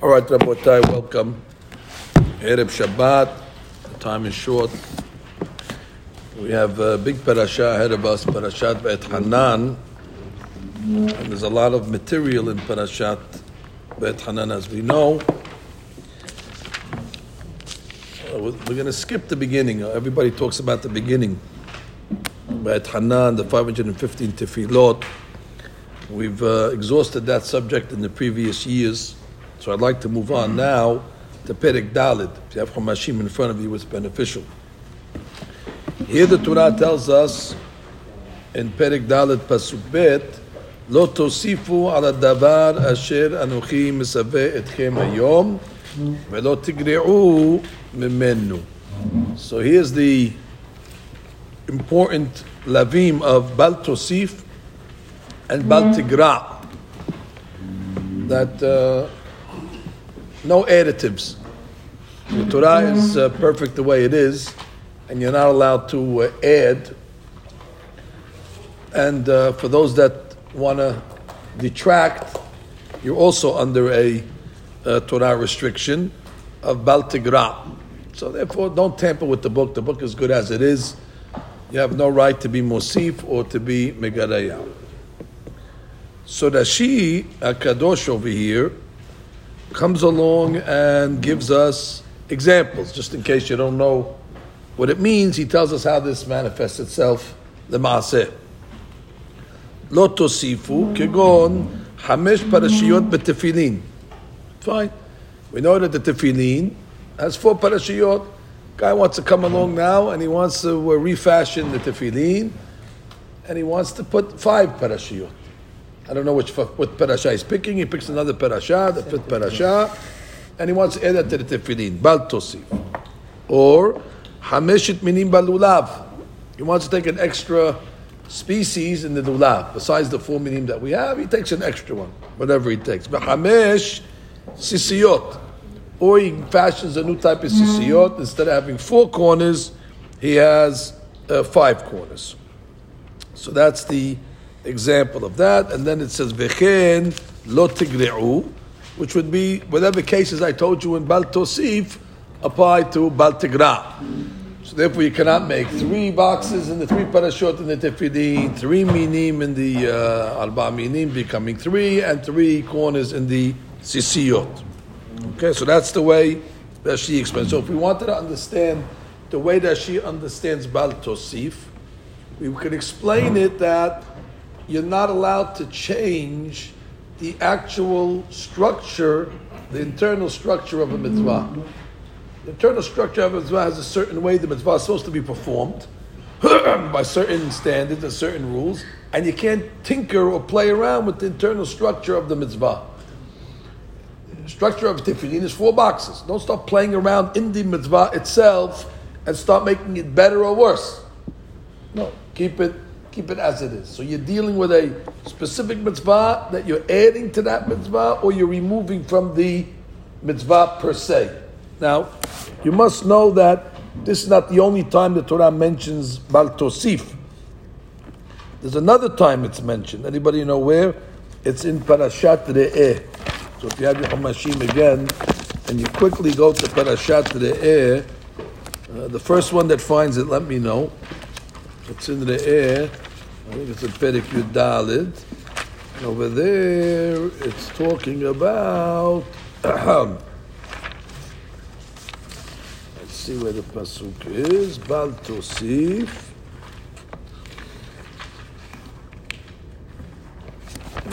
All right, Rabotai, welcome. Erev Shabbat. The time is short. We have a big parasha ahead of us, Parashat Va'et Hanan. And there's a lot of material in Parashat Va'et Hanan, as we know. Uh, We're going to skip the beginning. Everybody talks about the beginning. Va'et Hanan, the 515 tefillot. We've uh, exhausted that subject in the previous years, so I'd like to move on now to Perek Dalit. If you have Chumashim in front of you, it's beneficial. Here the Torah tells us in Perek Dalit Pasuk Bet, לא תוסיפו על הדבר אשר אנוכי מסווה אתכם היום, ולא תגרעו ממנו. So here's the important lavim of Bal Tosif and Bal Tigra. That uh, no additives. The Torah is uh, perfect the way it is, and you're not allowed to uh, add. And uh, for those that want to detract, you're also under a, uh Torah restriction of Bal Tigra. So therefore, don't tamper with the book. The book is good as it is. You have no right to be Mosif or to be Megaraya. So Rashi Akadosh over here comes along and gives us examples, just in case you don't know what it means. He tells us how this manifests itself, the Maaseh. לא תוסיפו כגון חמש פרשיות בתפילין. Fine. We know that the tefillin has four parashiyot. Guy wants to come along now and he wants to uh, refashion the tefillin and he wants to put five parashiyot. I don't know which what parasha he's picking. He picks another parasha, the fifth parasha, and he wants to add that to the tefillin. Bal tosif. Or hameshit minim balulav. He wants to take an extra species in the lulav. Besides the four minim that we have, he takes an extra one, whatever he takes. But hamesh sisiyot. Or he fashions a new type of sisiyot. Instead of having four corners, he has uh, five corners. So that's the example of that. And then it says, Vechen lo tigre'u, which would be whatever cases I told you in Bal Tosif apply to Bal Tigra. So therefore you cannot make three boxes in the three parashot in the tefillin, three minim in the uh, alba minim becoming three, and three corners in the sisiyot. Okay, so that's the way that she explains. So if we wanted to understand the way that she understands Bal Tosif, we could explain it that you're not allowed to change the actual structure, the internal structure of a mitzvah. The internal structure of a mitzvah has a certain way the mitzvah is supposed to be performed by certain standards and certain rules, and you can't tinker or play around with the internal structure of the mitzvah. Structure of tefillin is four boxes. Don't start playing around in the mitzvah itself and start making it better or worse. No, keep it keep it as it is. So you're dealing with a specific mitzvah that you're adding to that mitzvah, or you're removing from the mitzvah per se. Now, you must know that this is not the only time the Torah mentions Bal Tosif. There's another time it's mentioned. Anybody know where? It's in Parashat Re'eh. So if you have your Chumashim again, and you quickly go to Parashat Re'eh, uh, the first one that finds it, let me know. It's in the air. I think it's a Perek Yud Dalid. And over there, it's talking about. let's see where the pasuk is. Bal Tosif.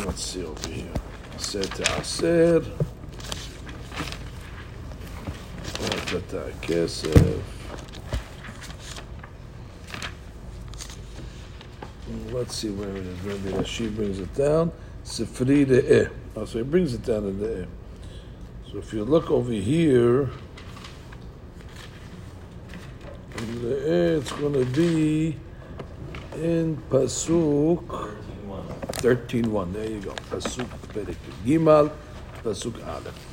Let's see over here. Aser Aser. Kesef. Let's see where it is. Maybe Rashi brings it down. Sifri de'eh. Oh, so he brings it down in the So if you look over here, in the it's going to be in Pasuk 13.1. There you go. Pasuk Perek Gimal, Pasuk Aleph.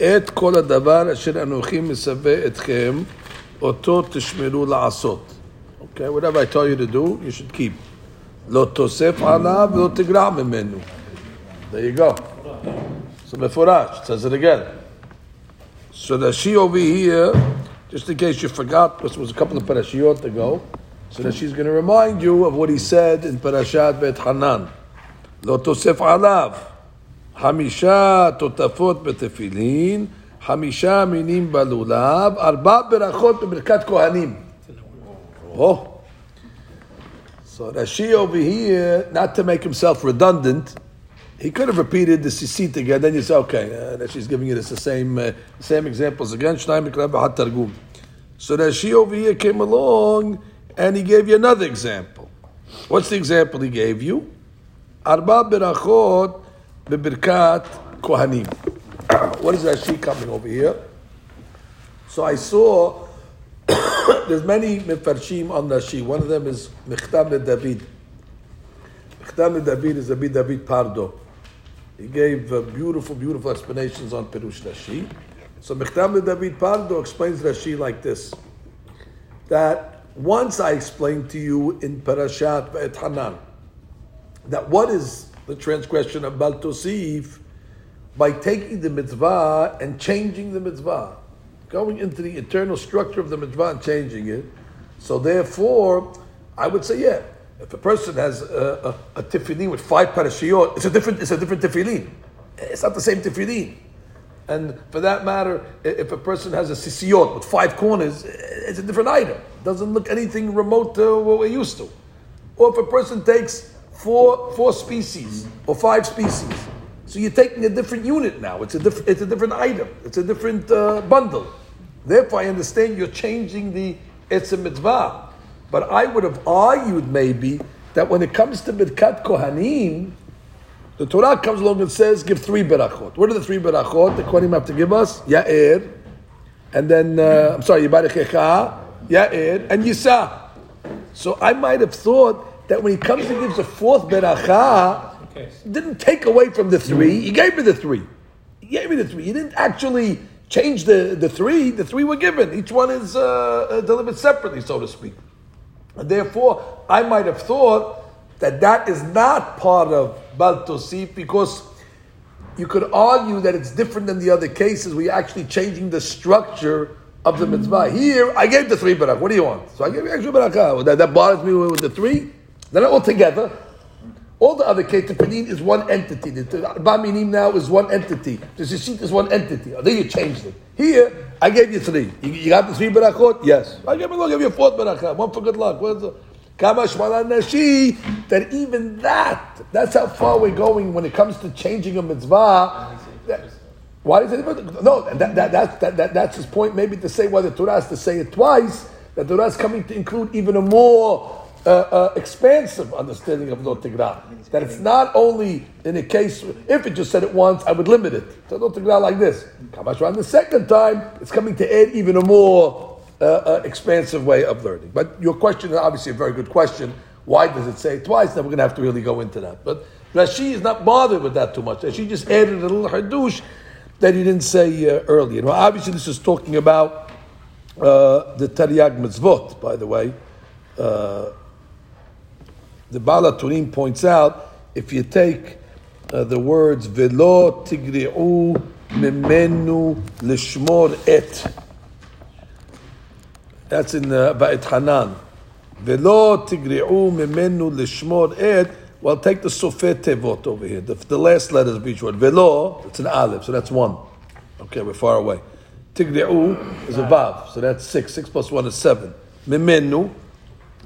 את כל הדבר אשר אנוכי מסווה אתכם אותו תשמרו LaAsot, Okay, whatever I tell you to do, you should keep. Lo Tosef Alav, Lo תגרע ממנו. There you go. So מפורש, it says it again. So the she over here, just in case you forgot, this was a couple of parashiyot ago, so that she's going to remind you of what he said in Parashat Va'et Hanan. לא תוסף עליו. חמישה תותפות בתפילין. חמישה מינים בלולב, ארבע ברכות בברכת כהנים. Oh. So Rashi over here, not to make himself redundant, he could have repeated the sisit again. Then you say, okay, uh, Rashi's giving you this the same uh, same examples again. So Rashi over here came along and he gave you another example. What's the example he gave you? Arba berachot bebirkat kohanim. what is Rashi coming over here? So I saw there's many mefarshim on Rashi. One of them is Mechtam David. Mechtam David is David David Pardo. He gave uh, beautiful, beautiful explanations on Perush Rashi. So Mechtam David Pardo explains Rashi like this: that once I explained to you in Parashat Et Hanan that what is the transgression of Baltosif by taking the mitzvah and changing the mitzvah, going into the eternal structure of the mitzvah and changing it. So therefore, I would say, yeah, if a person has a, a, a tefillin with five parashiyot, it's a different, it's a different tefillin. It's not the same tefillin. And for that matter, if a person has a sisiyot with five corners, it's a different item. It doesn't look anything remote to what we're used to. Or if a person takes four, four species or five species, so you're taking a different unit now. It's a, diff- it's a different item. It's a different uh, bundle. Therefore, I understand you're changing the a mitzvah. But I would have argued maybe that when it comes to Birkat Kohanim, the Torah comes along and says, give three berachot. What are the three berachot the Kohanim have to give us? Ya'ir, and then, uh, I'm sorry, Yibarechecha, Ya'ir, and Yisa. So I might have thought that when he comes and gives a fourth beracha, didn't take away from the three. He gave me the three. He gave me the three. He didn't actually change the, the three. The three were given. Each one is uh, uh delivered separately, so to speak. And therefore, I might have thought that that is not part of Baltosif because you could argue that it's different than the other cases where you're actually changing the structure of the mitzvah. Here, I gave the three barakah. What do you want? So I gave you extra barakah. That, that bothers me with the three. Then all together. All the other Ketapinin is one entity. The Baminim now is one entity. The Shishit is one entity. Oh, then you changed it. Here, I gave you three. You, you got the three barakot? Yes. I gave I'll give you a fourth barakah. One for good luck. Kama Nashi, that even that, that's how far we're going when it comes to changing a mitzvah. Why is it? No, that, that, that, that, that, that's his point, maybe to say why the Torah has to say it twice, that the Torah is coming to include even a more uh, uh, expansive understanding of Lo Tigra. That it's not only in a case, if it just said it once, I would limit it. So Lo Tigra like this. Kamashran, the second time, it's coming to add even a more uh, uh, expansive way of learning. But your question is obviously a very good question. Why does it say it twice? Then we're going to have to really go into that. But Rashi is not bothered with that too much. She just added a little hadush that he didn't say uh, earlier. Well, obviously, this is talking about uh, the Tariag Mitzvot, by the way. Uh, the Bala Balaturim points out if you take uh, the words velo tigri'u memenu lishmor et. That's in the uh, Va'et Hanan. Velo tigri'u memenu lishmor et. Well, take the sofet tevot over here. The, the last letters of each word. Velo, it's an aleph, so that's one. Okay, we're far away. Tigri'u is a vav, so that's six. Six plus one is seven. Memenu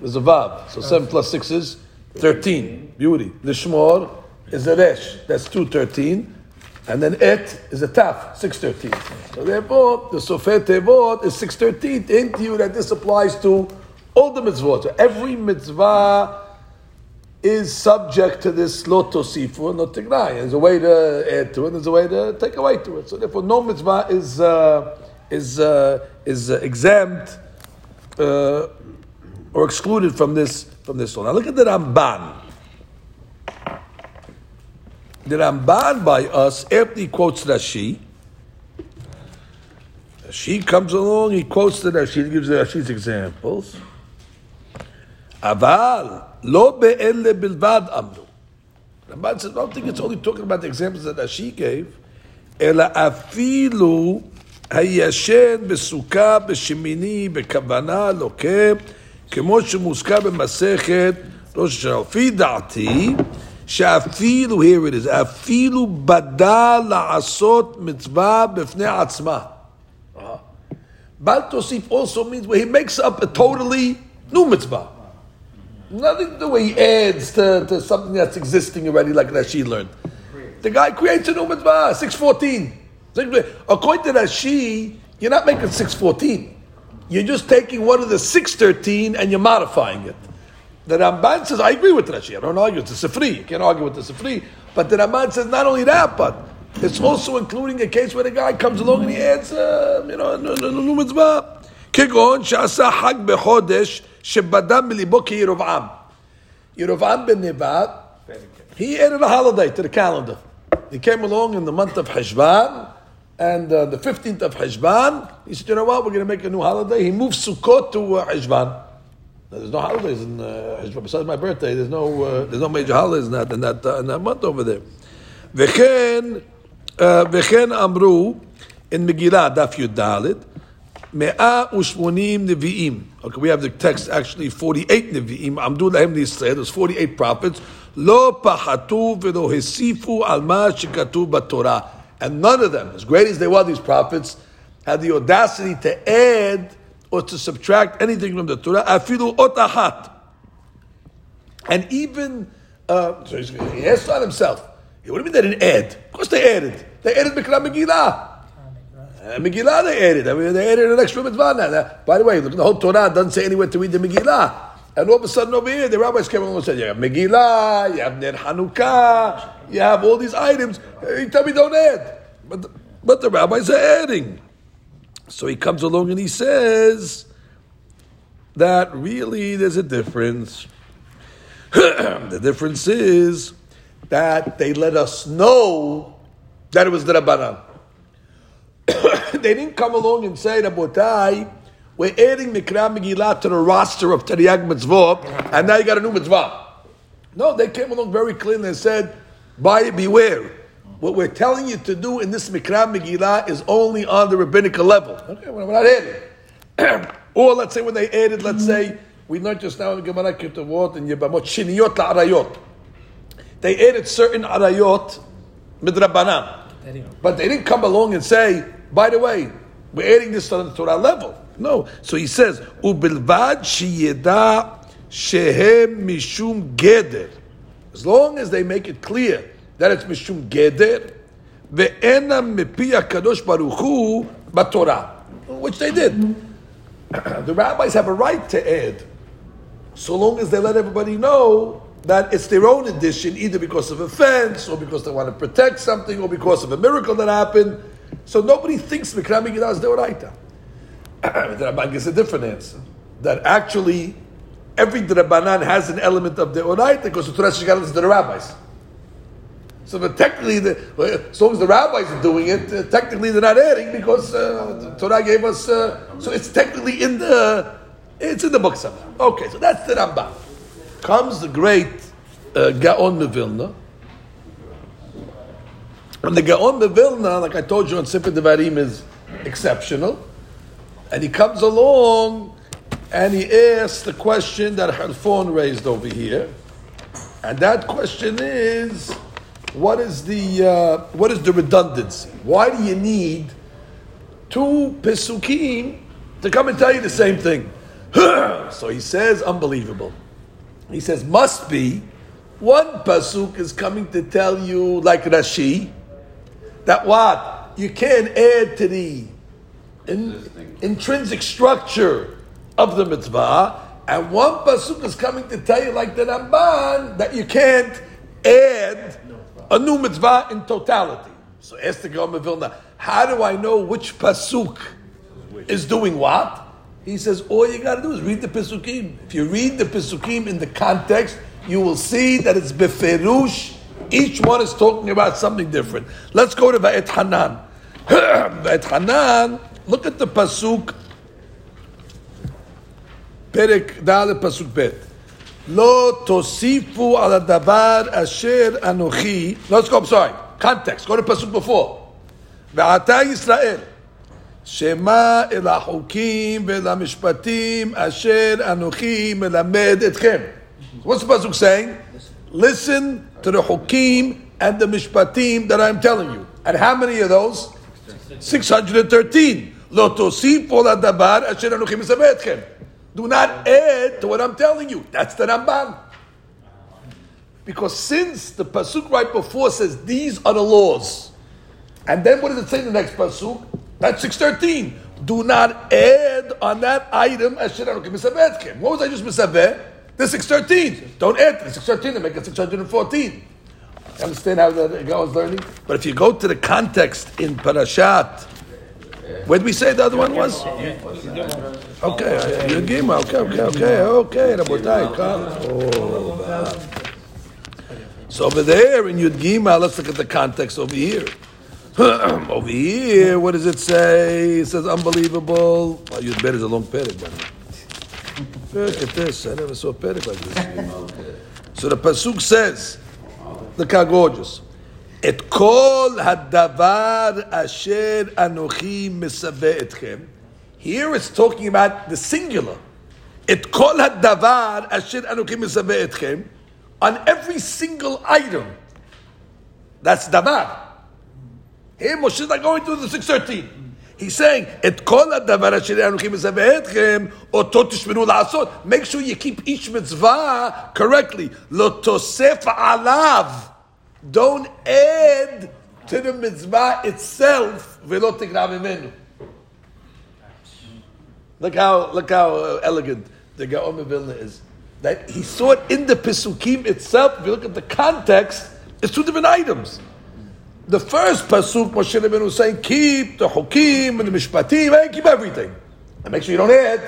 is a vav, so seven plus six is 13. Beauty. Lishmor is a resh. That's 213. And then et is a taf, 613. So therefore, the Sofet Tevot is 613. Into you that this applies to all the mitzvot. So every mitzvah is subject to this lo tosifu not tignai. There's a way to add to it. There's a way to take away to it. So therefore, no mitzvah is uh, is uh, is uh, exempt uh, or excluded from this from this soul. Now look at the Ramban. The Ramban by us, after he quotes Rashi, Rashi comes along, he quotes the Rashi, gives the Rashi's examples. Aval, lo be'ele bilvad amnu. Ramban says, I don't think it's only talking about the examples that Rashi gave. Ela afilu hayashen besukah beshemini bekavana lokeh כמו שמוזכר במסכת ראש השנה. לפי דעתי, שאפילו, here it is, אפילו בדה לעשות מצווה בפני עצמה. בל תוסיף also means where he makes up a totally new mitzvah. Nothing the way he adds to, to something that's existing already, like Rashi learned. The guy creates a new mitzvah, 614. According to Rashi, you're not making 614. You're just taking one of the 613 and you're modifying it. The Ramban says, I agree with Rashi. I don't argue. It's a Sifri. You can't argue with the Sifri. But the Ramban says not only that, but it's also including a case where the guy comes along and he adds, uh, you know, a new mitzvah. כגון שעשה חג בחודש שבדה מליבו כירובעם. ירובעם בן נבט, he added a holiday to the calendar. He came along in the month of Heshvan, and uh, the 15th of Heshvan, he said, you know what, we're going to make a new holiday. He moved Sukkot to uh, Heshvan. There's no holidays in uh, Heshvan. Besides my birthday, there's no, uh, there's no major holidays in that, in that, uh, in that month over there. וכן, וכן אמרו, in Megillah, דף י"ד, 180 נביאים. Okay, we have the text actually 48 נביאים, עמדו להם לישראל, there's 48 prophets, לא פחתו ולא הוסיפו על מה שכתוב בתורה. And none of them, as great as they were, these prophets, had the audacity to add or to subtract anything from the Torah. Afilu otahat. And even, uh, so he asked on himself, what do you mean they didn't add? Of course they added. They added Mikra Megillah. Uh, Megillah they added. I mean, they added an extra mitzvah now. By the way, look, the whole Torah doesn't say anywhere to read the Megillah. And all of a sudden over here, the rabbis came along and said, you have Megillah, you have Ner Hanukkah, you have all these items. You tell me don't add. But the, but the rabbis are adding. So he comes along and he says that really there's a difference. the difference is that they let us know that it was the Rabbanan. they didn't come along and say, Rabotai, we're adding Mikra Megillah to the roster of Teriyag Mitzvot, and now you got a new mitzvah. No, they came along very clearly and said, "Buy beware. What we're telling you to do in this Mikra Megillah is only on the rabbinical level. Okay, we're not adding. or let's say when they added, let's say, we learned just now in Gemara Ketuvot and Yebamot, Shiniyot la'arayot. They added certain arayot midrabanan. But they didn't come along and say, by the way, we're adding this on the Torah level. No. So he says, Ubilvad shiyeda shehem mishum geder. As long as they make it clear that it's mishum geder, ve'ena mepi kadosh baruch hu b'Torah, which they did. the rabbis have a right to add, so long as they let everybody know that it's their own addition, either because of offense, or because they want to protect something, or because of a miracle that happened. So nobody thinks Mikra Megillah is Deoraita. the Rabban gives a different answer. That actually, every Drabanan has an element of Deoraita because the Torah Shagalim is the rabbis. So but technically, the, as long as the rabbis are doing it, uh, technically they're not adding because uh, the Torah gave us. Uh, so it's technically in the it's in the book somewhere. Okay, so that's the Rambam. Comes the great uh, Gaon of Vilna. And the Gaon of Vilna, like I told you on Sippa Devarim, is exceptional. And he comes along and he asks the question that Harfon raised over here. And that question is what is the uh, what is the redundancy? Why do you need two pesukim to come and tell you the same thing? so he says, unbelievable. He says, must be one pasuk is coming to tell you, like Rashi, that what you can't add to the in, intrinsic structure of the mitzvah, and one pasuk is coming to tell you, like the Ramban, that you can't add a new mitzvah in totality. So ask the Gaon Vilna, how do I know which pasuk is doing what? He says, all you got to do is read the pasukim. If you read the pasukim in the context, you will see that it's beferush. Each one is talking about something different. Let's go to Va'et Hanan. Va'et Hanan, look at the pasuk. Perek Dal pasuk Bet. Lo tosifu ala davar asher anochi. Let's go, I'm sorry. Context. Go to Pasuk before. Ve'ata Yisrael. שמע אל החוקים ואל המשפטים אשר אנוכי מלמד אתכם. What's the Pasuk saying? Listen to the hukim and the mishpatim that I'm telling you. And how many of those? 613. לא תוסיפו לדבר אשר אנוכי מסווה אתכם. Do not add to what I'm telling you. That's the Ramban. Because since the pasuk right before says these are the laws, and then what does it say in the next pasuk? That's six thirteen. Do not add on that item What was I just misaveh? The six thirteen. Don't add to the six thirteen and make it six hundred and fourteen. Understand how that guy was learning? But if you go to the context in Parashat, where did we say the other one was? Okay, Yud Gimel. Okay, okay, okay, okay. Rabotai, come. Oh, so over there in Yud Gimel, let's look at the context over here. over here, what does it say? It says unbelievable. Well, Yud Bet is a long period, Look at this. I never saw a period like this. so the pasuk says, look how gorgeous. את כל הדבר אשר אנוכי מסווה אתכם. Here it's talking about the singular. את כל הדבר אשר אנוכי מסווה אתכם. On every single item. That's דבר. Here Moshe is not going through the 613. He's saying, את כל הדבר אשר אנוכי מסווה אתכם, אותו תשמרו לעשות. Make sure you keep each mitzvah correctly. לא תוסף עליו. Don't add to the mitzvah itself. Look how look how uh, elegant the Gaon Vilna is. That he saw it in the Pesukim itself. If you look at the context, it's two different items. The first pasuk, Moshe Rabbeinu was saying, keep the hukim and the mishpatim, and keep everything, and make sure you don't add.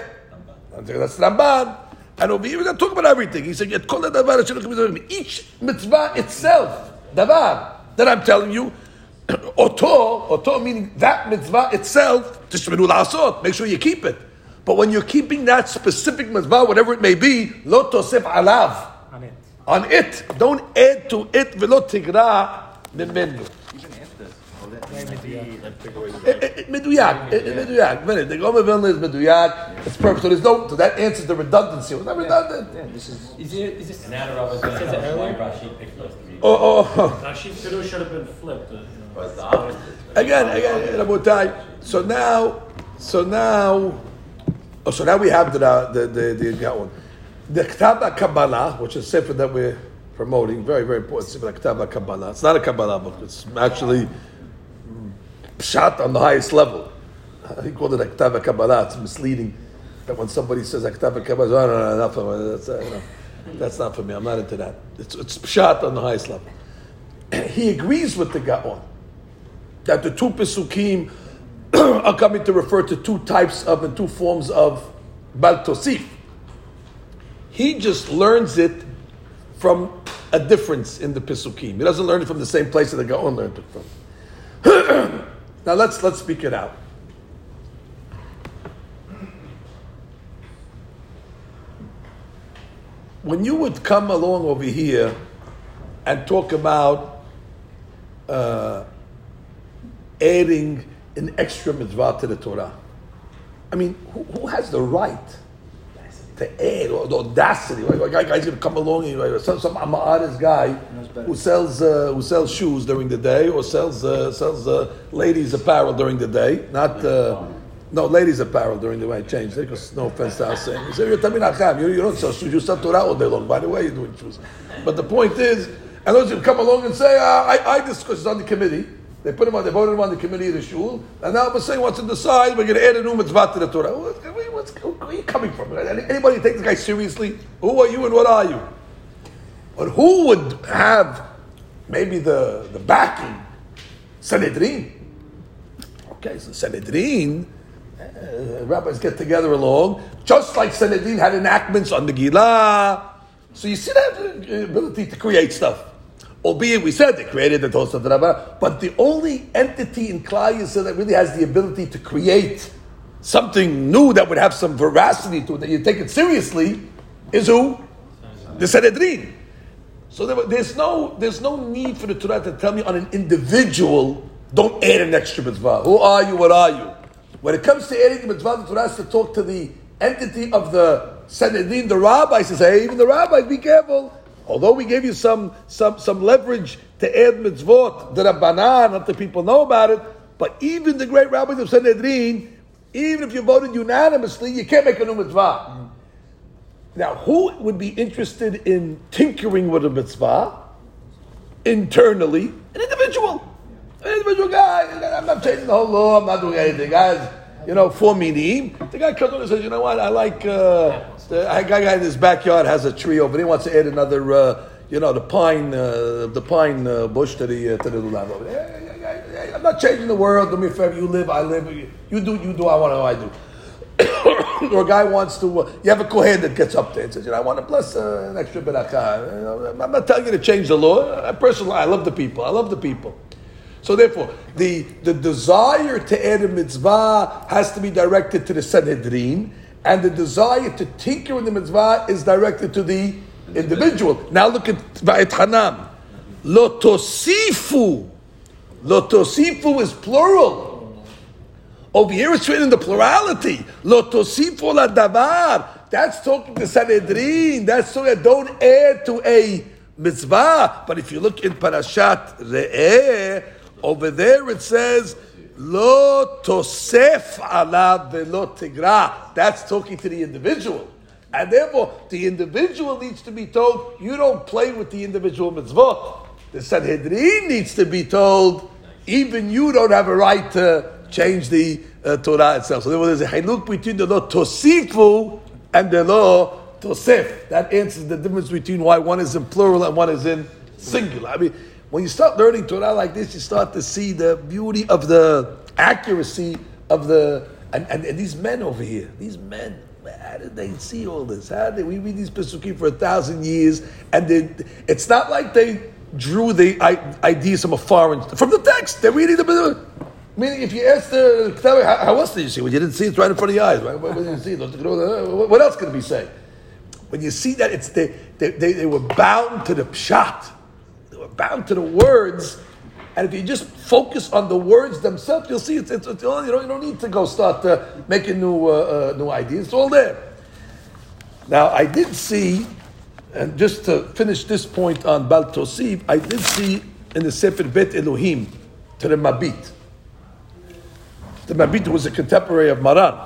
That's Ramban. And over here, we're going to talk about everything. He said, each mitzvah itself davar that I'm telling you, oto, oto meaning that mitzvah itself, tishmenu la'asot, make sure you keep it. But when you're keeping that specific mitzvah, whatever it may be, lo tosef alav. On it. On it. Don't add to it, velo tigra mimenu. Meduyak, meduyak. The Gomer Vilna is meduyak. It's perfect. So there's no. So that answers the redundancy. It was not redundant. Yeah, this is. Is it? Is this? An Adderall was going to Oh, oh, oh. Should have been flipped. Again, again, Rabotai. So now, so now, oh, so now we have the the the the, the one, the Ktab Kabbalah, which is a sefer that we're promoting. Very very important sefer, Ktab Kabbalah. It's not a Kabbalah book. It's actually shot on the highest level. He called it a Ktab Kabbalah. It's misleading that when somebody says a Ktab Kabbalah, no, no, no, no, that's, uh, you know. That's not for me. I'm not into that. It's, it's shot on the highest level. he agrees with the Gaon that the two Pesukim are coming to refer to two types of and two forms of Bal Tosif. He just learns it from a difference in the Pesukim. He doesn't learn it from the same place that the Gaon learned it from. now let's, let's speak it out. When you would come along over here and talk about uh, adding an extra mitzvah to the Torah, I mean, who, who has the right to add or the audacity? Like, a guy's going to come along and like, some, some Amaris guy who sells uh, who sells shoes during the day or sells uh, sells uh, ladies apparel during the day, not. No, ladies' apparel during the way change. Because no offense to us saying, you say you're Tamil you, you don't sell shoes, you sell Torah all day long. By the way, you're doing shoes. But the point is, and those who come along and say, uh, I, I discussed on the committee. They put him on, they voted him on the committee of the shul, and now we're saying what's to decide, we're going to add a new mitzvah to the Torah. What's, are you coming from? Anybody take this guy seriously? Who are you and what are you? But who would have maybe the, the backing? Sanhedrin. Okay, so Sanhedrin uh, rabbis get together along, just like Sanhedrin had enactments on the Gila. So you see that ability to create stuff. Albeit we said they created the Tosaf Rabbah, but the only entity in Klal Yisrael that really has the ability to create something new that would have some veracity to it, that you take it seriously, is who? the Sanhedrin. So there, there's no there's no need for the Torah to tell me on an individual, don't add an extra mitzvah. Who are you? What are you? When it comes to adding the mitzvah, the Torah has to talk to the entity of the Sanhedrin, the rabbi says, hey, even the rabbis, be careful. Although we gave you some, some, some leverage to add mitzvot, the Rabbanan, not the people know about it, but even the great rabbis of Sanhedrin, even if you voted unanimously, you can't make a new mitzvah. Now, who would be interested in tinkering with a mitzvah internally? An individual. An individual guy. I'm not changing the whole law. I'm not doing anything. Guys, you know, for minim. The guy comes on and says, you know what, I like, uh, the guy in his backyard has a tree over. He wants to add another, uh, you know, the pine, uh, the pine uh, bush to the uh, to the land over there. I'm not changing the world. Do me a favor. You live, I live. You do, you do. I want to, I do. or a guy wants to. Uh, you have a kohen that gets up there and says, you know, I want to bless uh, an extra berakah. You I'm not telling you to change the law. I personally, I love the people. I love the people. So therefore, the, the desire to add a mitzvah has to be directed to the Sanhedrin, and the desire to tinker with the mitzvah is directed to the individual. Now look at Va'et Hanan. Lotosifu. Lotosifu is plural. Over here it's written in the plurality. Lotosifu la davar. That's talking to Sanhedrin. That's so that don't add to a mitzvah. But if you look in Parashat Re'eh, over there it says, Lo tosef alav velo tigra. That's talking to the individual. And therefore, the individual needs to be told, you don't play with the individual mitzvah. The Sanhedrin needs to be told, even you don't have a right to change the uh, Torah itself. So there's a haluk between the law tosifu and the law tosef. That answers the difference between why one is in plural and one is in singular. I mean, when you start learning Torah like this, you start to see the beauty of the accuracy of the and, and, and these men over here, these men, how did they see all this? How did we read these Pesukim for a thousand years? And they, it's not like they drew the ideas from a foreign from the text. They're reading the meaning. If you ask the how, how else did you see? Well, you didn't see it right in front of your eyes. Right? What, what did you see? What else could it be saying? When you see that, it's they, they, they, they were bound to the pshat bound to the words. And if you just focus on the words themselves, you'll see it's, it's, it's you, don't, you don't need to go start uh, making new, uh, uh, new ideas. It's all there. Now, I did see, and just to finish this point on Bal Tosif, I did see in the Sefer Bet Elohim to the Mabit. The Mabit was a contemporary of Maran,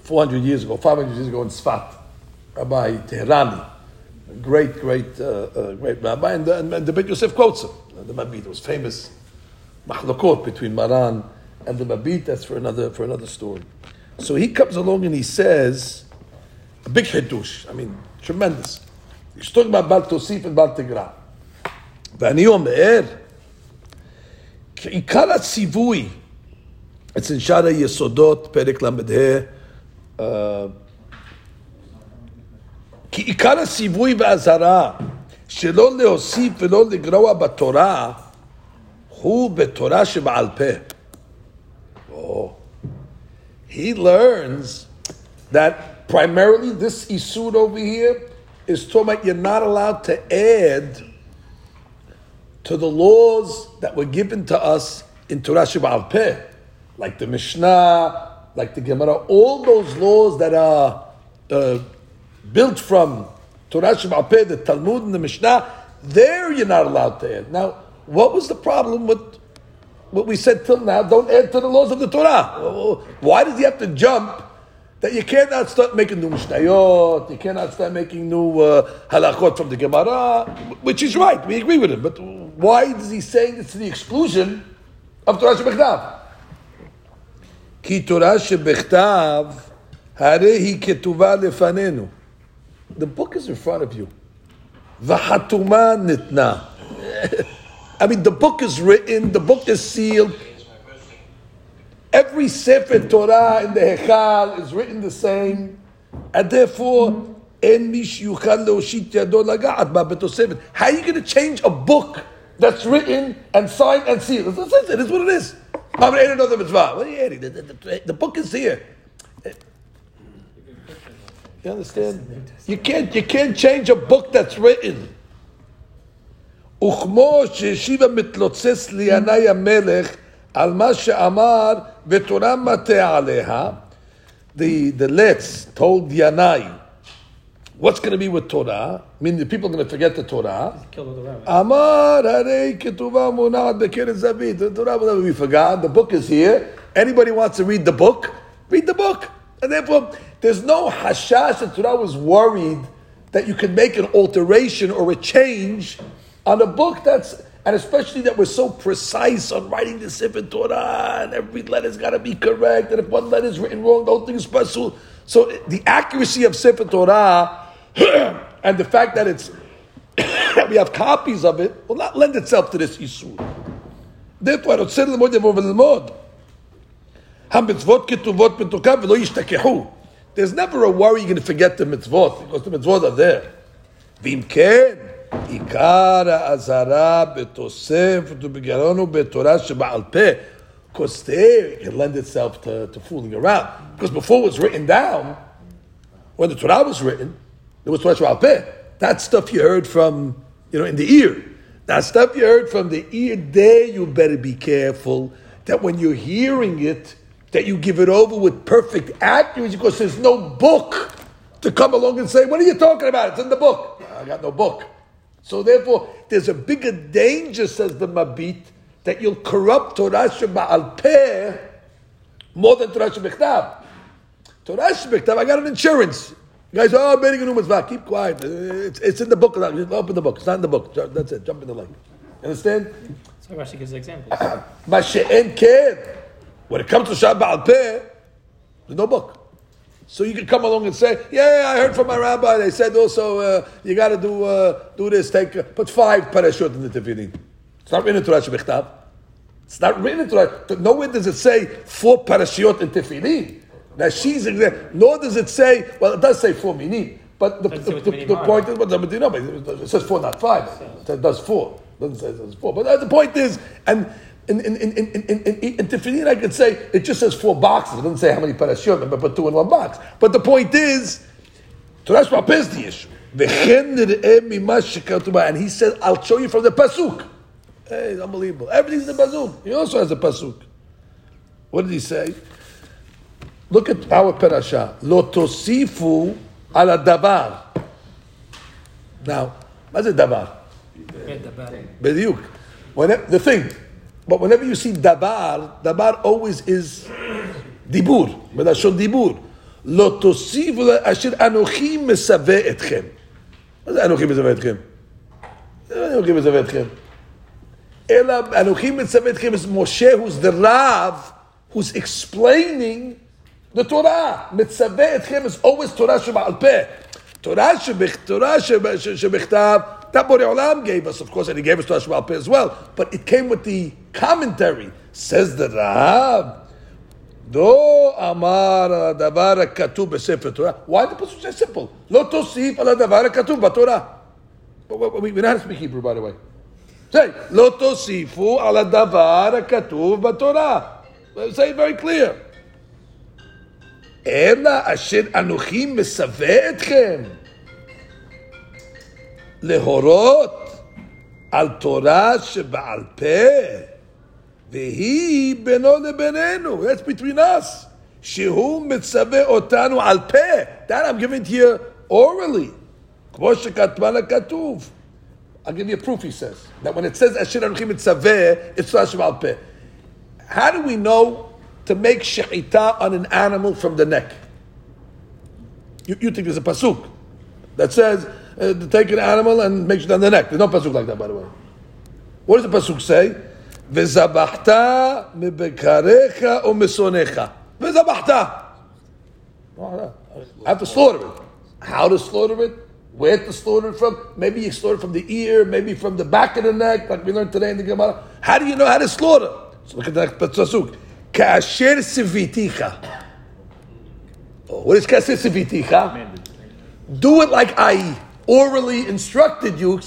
400 years ago, 500 years ago in Sfat, Rabbi Teherani great, great, uh, uh, great rabbi, and the, and the Beit Yosef quotes him. The Mabit was famous machlokot between Maran and the Mabit. That's for another for another story. So he comes along and he says a big hidush. I mean, tremendous. He's talking about Bal Tosif and Bal Tigra. ואני אומר, כעיקר הציווי, אצל שאר היסודות, פרק ל"ה, כי עיקר הציווי והאזהרה שלא להוסיף ולא לגרוע בתורה הוא בתורה שבעל פה. Oh. He learns that primarily this isud over here is talking about you're not allowed to add to the laws that were given to us in Torah Sheba'al Peh, like the Mishnah, like the Gemara, all those laws that are uh, built from Torah Sheba'al Peh, the Talmud and the Mishnah, there you're not allowed to add. Now, what was the problem with what we said till now? Don't add to the laws of the Torah. Why does he have to jump? That you cannot start making new mishnayot, you cannot start making new uh, halachot from the Gemara, which is right. We agree with him. But why is he saying this to the exclusion of Torah Shebechtav? כי תורה שבכתב, הרי היא כתובה לפנינו. The book is in front of you. V'hatuma nitna. I mean, the book is written, the book is sealed. Every Sefer Torah in the Hechal is written the same, and therefore. How are you going to change a book that's written and signed and sealed? It is what it is. What are you adding? The book is here. You understand? You can't you can't change a book that's written. וכמו שהשיבה מתלוצץ לינאי המלך על מה שאמר ותורה מטה עליה, the, the let's told Yanai, what's going to be with Torah? I mean, the people are going to forget the Torah. Amar harei ketuvah munad bekeret zavit. The Torah will never be forgotten. The book is here. Anybody wants to read the book? Read the book. And therefore, there's no hashash that Torah was worried that you could make an alteration or a change on a book that's, and especially that we're so precise on writing the Sefer Torah and every letter's got to be correct, and if one letter's written wrong, don't think it's special. So the accuracy of Sefer Torah and the fact that it's that we have copies of it will not lend itself to this issue. Therefore, I don't say the המצוות כתובות בתוקף ולא ישתכחו. There's never a worry you're going to forget the mitzvot, because the mitzvot are there. ואם כן, עיקר האזהרה בתוספת ובגרון ובתורה שבעל פה. Because there it lends lend itself to, to fooling around. Because before it was written down, when the Torah was written, there was Torah Sheba'al Peh. That stuff you heard from, you know, in the ear. That stuff you heard from the ear, there you better be careful that when you're hearing it, that you give it over with perfect accuracy because there's no book to come along and say, What are you talking about? It's in the book. I got no book. So therefore, there's a bigger danger, says the Mabit, that you'll corrupt Torah Sheba'al Peh more than Torah Shebechtav. Torah Shebechtav, I got an insurance. You guys, oh, Bering and Mitzvah, keep quiet. It's, it's in the book. Open the book. It's not in the book. That's it. Jump in the lake. Understand? So Rashi gives examples. Mashe'en Ked. When it comes to Sheba'al Peh, there's no book. So you can come along and say, "Yeah, I heard from my rabbi. They said also uh, you got to do uh, do this. Take uh, put five parashut in the tefillin. It's not written in Torah Shebechtav. It's not written in Torah. Nowhere does it say four parashut in tefillin. Now she's nor does it say. Well, it does say four minim. But the, the, the, the point is, know, it says four, not five. It does four. It doesn't say it says four. But uh, the point is, and in, in, in, in, in, in, in Tefillin, I could say it just says four boxes. It doesn't say how many parashiyot, but put two in one box. But the point is, Torah Shema is the issue. And he said, I'll show you from the Pasuk. Hey, it's unbelievable. Everything's in the Pasuk. He also has a Pasuk. What did he say? Look at our parasha. Lo tosifu ala davar. Now, what's a davar? Bediuk. The thing. But whenever you see dabar, dabar always is dibur, מלשון דיבור. לא תוסיפו אשר אנוכי מסווה אתכם. מה זה אנוכי מסווה אתכם? אנוכי מסווה אתכם. אלא אנוכי מצווה אתכם is Moshe who's the Rav who's explaining the Torah. מצווה אתכם is always Torah שבעל פה. תורה שבכתב that Borei Olam gave us, of course, and he gave us to Ashbal as well. But it came with the commentary. Says the Rab. Do amar davar katuv b'sefer Torah. Why the pasuk say simple? Lo tosif ala davar katuv b'Torah. We know how to speak Hebrew, by the way. Say lo tosifu ala davar katuv b'Torah. Say it very clear. אלא אשר אנוכי מסווה אתכם. להורות על תורה שבעל פה, והיא בינו לבינינו, that's between us, שהוא מצווה אותנו על פה, that I'm giving to you orally, כמו שכתבן הכתוב. I'll give you a proof, he says, that when it says אשר אנוכי מצווה, it's תורה שבעל פה. How do we know to make shechita on an animal from the neck? You, you think there's a pasuk that says uh, to take an animal and make it on the neck. There's no pasuk like that, by the way. What does the pasuk say? V'zabachta mebekarecha o mesonecha. V'zabachta. I have to slaughter it. How to slaughter it? Where to slaughter it from? Maybe you slaughter from the ear, maybe from the back of the neck, like we learned today in the Gemara. How do you know how to slaughter? So look at the next pasuk. Kasher siviticha. Oh, what is kasher siviticha? Do it like I orally instructed you,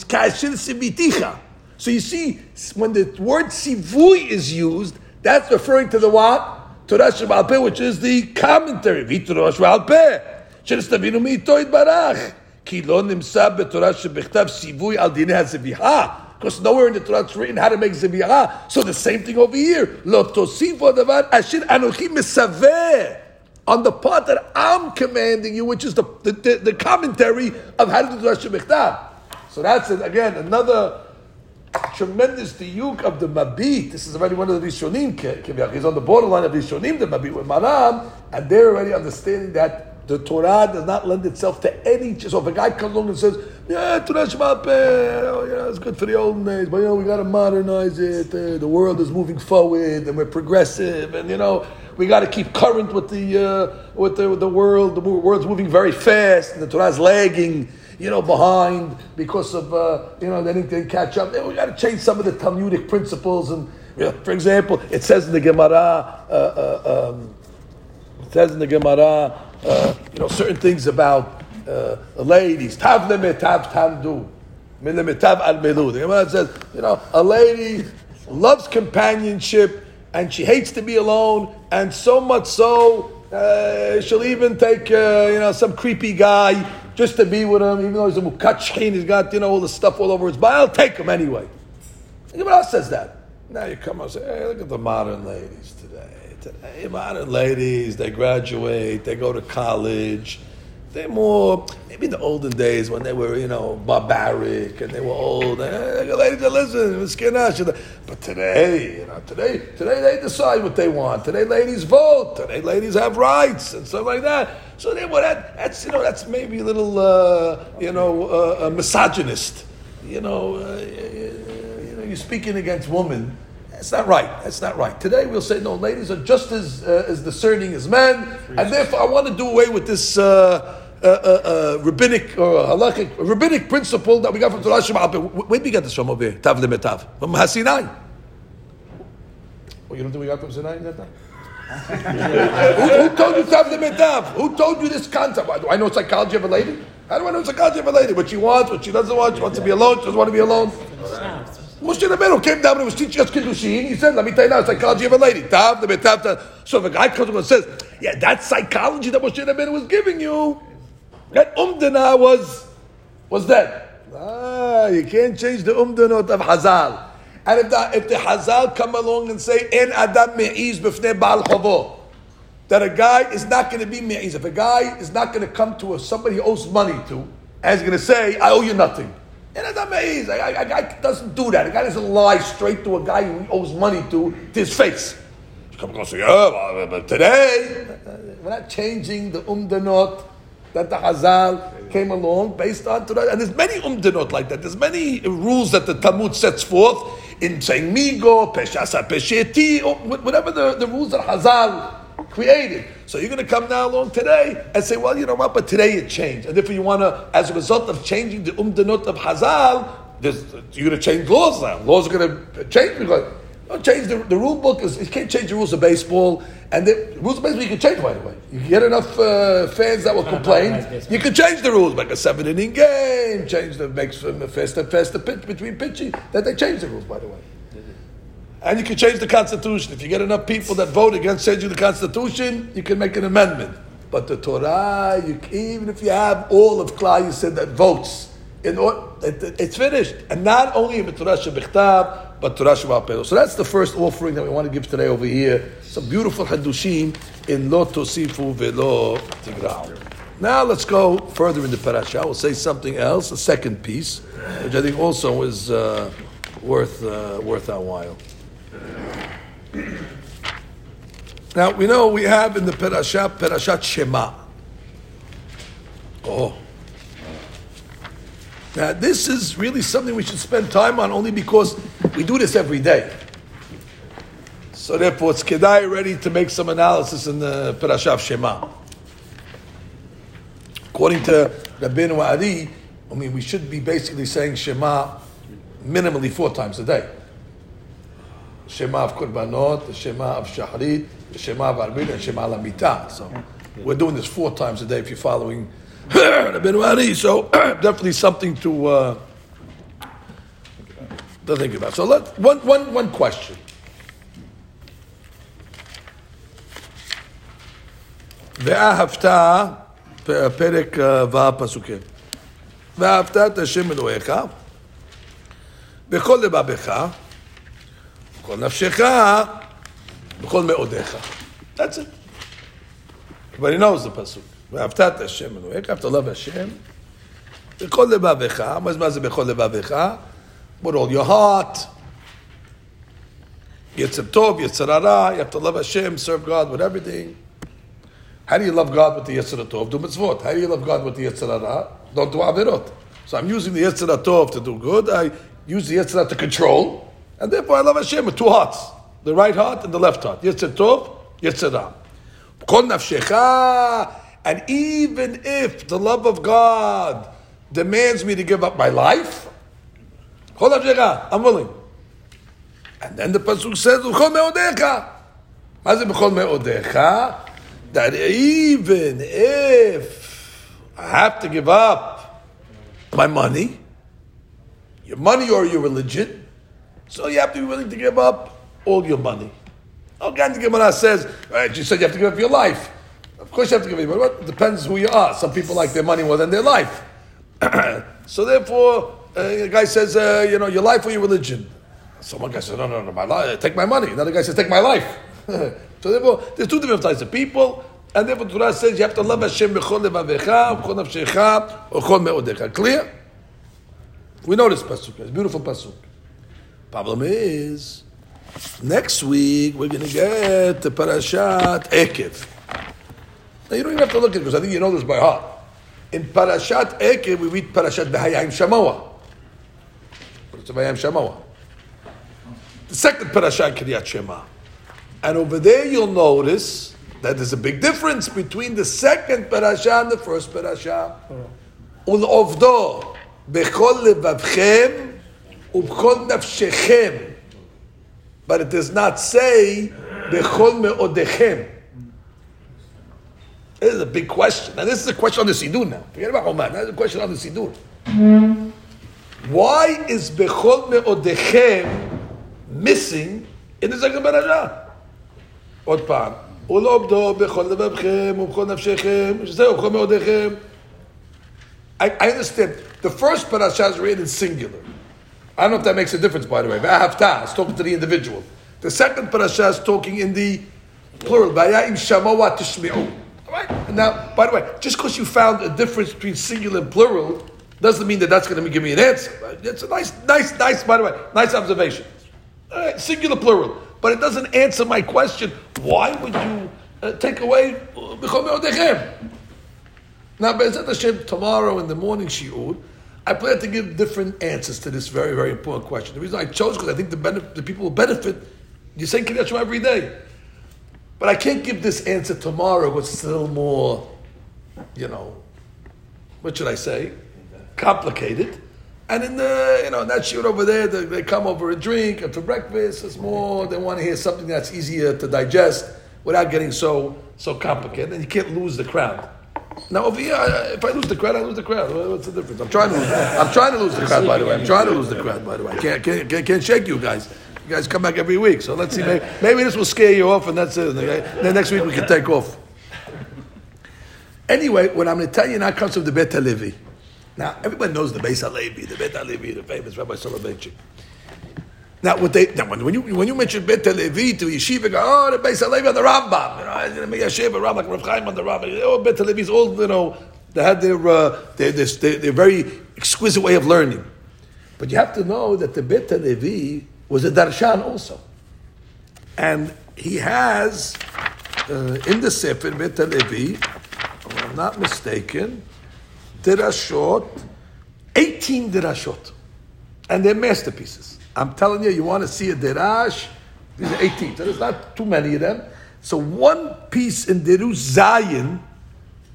so you see, when the word sivui is used, that's referring to the what? Torah Shabbat which is the commentary. שנסתבינו מאיתו יתברך. כי לא נמצא בתורה שבכתב ציווי על דיני הזביחה. Because nowhere in the Torah it's written how to make zebiyah. So the same thing over here. לא תוסיפו הדבר אשר אנוכי מסווה. On the part that I'm commanding you, which is the, the, the, the commentary of how to do Shebechtav. So that's, it. again, another tremendous diuk of the Mabit. This is already one of the Rishonim. He's on the borderline of Rishonim, the Mabit with Maram, and they're already understanding that the Torah does not lend itself to any. So if a guy comes along and says, "Yeah, Torah Shema oh, yeah, it's good for the old days, but you know we got to modernize it. Uh, the world is moving forward, and we're progressive, and you know." We got to keep current with the uh, with the, with the world. The world's moving very fast, and the Torah is lagging you know, behind because of, uh, you know, they didn't catch up. We got to change some of the Talmudic principles. And, you know, for example, it says in the Gemara, uh, uh, um, it says in the Gemara, uh, you know, certain things about uh, ladies. Tav lemetav tamdu. Milemetav al melu. The Gemara says, you know, a lady loves companionship and she hates to be alone, and so much so uh, she'll even take uh, you know some creepy guy just to be with him, even though he's a mukachchin, he's got, you know, all the stuff all over his body. I'll take him anyway. What else says that. Now you come and say, hey, look at the modern ladies today. Modern ladies, they graduate, they go to college. They're more, maybe in the olden days when they were, you know, barbaric and they were old. And, Hey, ladies, listen, but today, you know, today, today they decide what they want. Today, ladies vote. Today, ladies have rights and stuff like that. So they, well, that, that's you know that's maybe a little uh, you know uh, misogynist. You know, uh, you know, you're speaking against women. That's not right. That's not right. Today we'll say no. Ladies are just as uh, as discerning as men, and therefore I want to do away with this. Uh, uh, uh, rabbinic or halachic rabbinic principle that we got from Torah Shema. Where did we get this from over here? Tav limitav from Hasinai. Well, you don't think we got from Sinai that time? who, who, told you to have metav? Who told you this concept? Do I know psychology of a lady? How do I know psychology of a lady? What she wants, what she doesn't want. She wants to be alone. She doesn't want to be alone. Moshe Rabbeinu came down and was teaching us kiddushin. He said, "Let me tell you now, psychology of a lady." Tav the metav. So if a guy comes and says, "Yeah, that psychology that Moshe Rabbeinu was giving you," that umdana was was dead. Ah, you can't change the umdanot of Hazal. And if the, if the Hazal come along and say, En Adam Me'iz b'fnei Baal Chavo, that a guy is not going to be Me'iz. If a guy is not going to come to a, somebody he owes money to, and he's going to say, I owe you nothing. En Adam Me'iz. A, a, guy doesn't do that. A guy doesn't lie straight to a guy who owes money to, to his face. Come and say, oh, but today, we're not changing the umdanot that the Hazal came along based on Torah. And there's many umdanot like that. There's many rules that the Talmud sets forth in saying migo, peshasa pesheti, whatever the, the rules that Hazal created. So you're going to come now along today and say, well, you know what, but today it changed. And if you want to, as a result of changing the umdanot of Hazal, you're going to change laws now. Laws are going to change because don't change the, the rule book. Is, you can't change the rules of baseball. And the rules of baseball you can change right away. You get enough uh, fans that will complain. You can change the rules, make a seven inning game, change the makes a faster, faster pitch between pitching. That they change the rules, by the way. And you can change the Constitution. If you get enough people that vote against changing the Constitution, you can make an amendment. But the Torah, you, even if you have all of you said that votes, in order, it, it's finished. And not only in the Torah Shebichtab, but Torah Shabbat So that's the first offering that we want to give today over here. Some beautiful Hadushim in Lo Tosifu Velo Tigrao. Now let's go further in the parasha. We'll say something else, a second piece, which I think also is uh, worth uh, worth our while. Now we know we have in the parasha parashat Shema. Oh, now, this is really something we should spend time on only because we do this every day. So therefore, it's Kedai ready to make some analysis in the Parashat Shema. According to Rabbeinu Ari, I mean, we should be basically saying Shema minimally four times a day. Shema of Kurbanot, the Shema of Shahrit, the Shema of Arbit, and Shema Lamita. So we're doing this four times a day if you're following so definitely something to uh, to think about. So let one one one question. Ve'ahavta פרק ו' פסוקים. ואהבת את השם אלוהיך בכל לבבך, בכל נפשך, בכל מאודיך. That's it. Everybody knows the pasuk. ואהבת את השם אלוהיך, אהבת לove השם, בכל לבבך, מה זה בכל לבבך? With all your heart. Yetzer Tov, Yetzer Hara, you have to love Hashem, serve God with everything. How do you love God with the Yetzer Tov? Do mitzvot. How do you love God with the Yetzer Hara? Don't do avirot. So I'm using the Yetzer Tov to do good. I use the Yetzer to control. And therefore I love Hashem with two hearts. The right heart and the left heart. Yetzer Tov, Yetzer Hara. And even if the love of God demands me to give up my life, I'm willing. And then the pasuk says? That even if I have to give up my money, your money or your religion, so you have to be willing to give up all your money. Okay, the Gemara says, right, you said you have to give up your life. Of course you have to give up your money. It depends who you are. Some people like their money more than their life. so therefore, uh, the guy says, uh, you know, your life or your religion. So one guy says, no, no, no, my life, take my money. Another guy says, take my life. so therefore, there's two different types of people. And therefore, Torah says you have to love Hashem b'chol levavecha, b'chol nafshecha, b'chol me'odecha. Clear? We know this pasuk. It's beautiful pasuk. Problem is, next week we're going to get the parashat Ekev. Now you don't even have to look at it because I think you know this by heart. In parashat Ekev we read parashat Behayim Shamoah. It's Behayim Shamoah. The second parasha Kriat Shema. And over there you'll notice that there's a big difference between the second parasha and the first parasha. Oh. Ul'ovdo bechol levavchem ubchol nafshechem. But it does not say bechol me'odechem. This is a big question. And this is a question on the Siddur now. Forget about Oman. That's a question on the Siddur. Why is bechol me'odechem missing in the second parasha. עוד פעם, ולא עובדו בכל לבבכם ובכל נפשכם, שזהו כל מאודיכם. I, I understand. The first parasha is written in singular. I don't know if that makes a difference, by the way. V'ahavta, it's talking to the individual. The second parasha is talking in the plural. V'aya'im shamawa tishmi'u. Right? Now, by the way, just because you found a difference between singular and plural doesn't mean that that's going to give me an answer. It's a nice, nice, nice, by the way, nice observation. Singular plural. But it doesn't answer my question. Why would you uh, take away uh, Now, Be'ezat Hashem, tomorrow in the morning shiur, I plan to give different answers to this very, very important question. The reason I chose because I think the, the people will benefit. You're saying Kiddush every day. But I can't give this answer tomorrow because it's a little more, you know, what should I say? Complicated. And in the, you know, that shiur over there, they, they, come over a drink and for breakfast. It's more, they want to hear something that's easier to digest without getting so, so complicated. And you can't lose the crowd. Now over here, if I lose the crowd, I lose the crowd. What's the difference? I'm trying to lose. I'm trying to lose the crowd. By the way, I'm trying to lose the crowd. By the way, I can't can't, can't, can't shake you guys. You guys come back every week, so let's see. Maybe, maybe this will scare you off, and that's it. Then next week we can take off. Anyway, what I'm going to tell you now comes from the Bet Halevi. Now, everybody knows the Beis Halevi, the Bet Halevi, the famous Rabbi Soloveitchik. Now, what they now, when you when you mention Bet Halevi to yeshiva, go, oh, the Beis Halevi on the Rambam, you know, I'm going to make a Rambam like Rav Chaim on the Rambam. Oh, Bet all you know. They had their, uh, their, their, their, very exquisite way of learning. But you have to know that the Bet Halevi was a darshan also, and he has uh, in the Sefer Bet Halevi, if I'm not mistaken dirashot, 18 dirashot. And they're masterpieces. I'm telling you, you want to see a dirash, these are 18. So there's not too many of them. So one piece in Derush Zayin,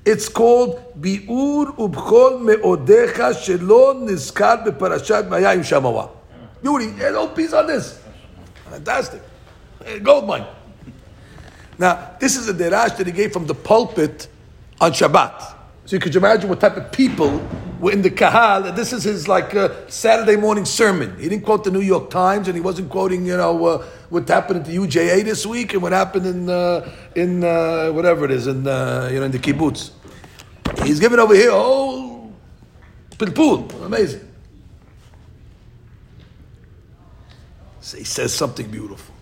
it's called Bi'ur Ubchol Me'odecha Shelo Nizkar Beparashat Mayayim Shamawa. Beauty, there's no piece on this. Fantastic. Gold mine. Now, this is a derash that he gave from the pulpit on Shabbat. So you could imagine what type of people in the Kahal. This is his like uh, Saturday morning sermon. He didn't quote the New York Times, and he wasn't quoting, you know, uh, what happened at the UJA this week and what happened in uh, in uh, whatever it is in uh, you know in the kibbutz. He's giving over here, oh, pilpul. Amazing. So he says something beautiful.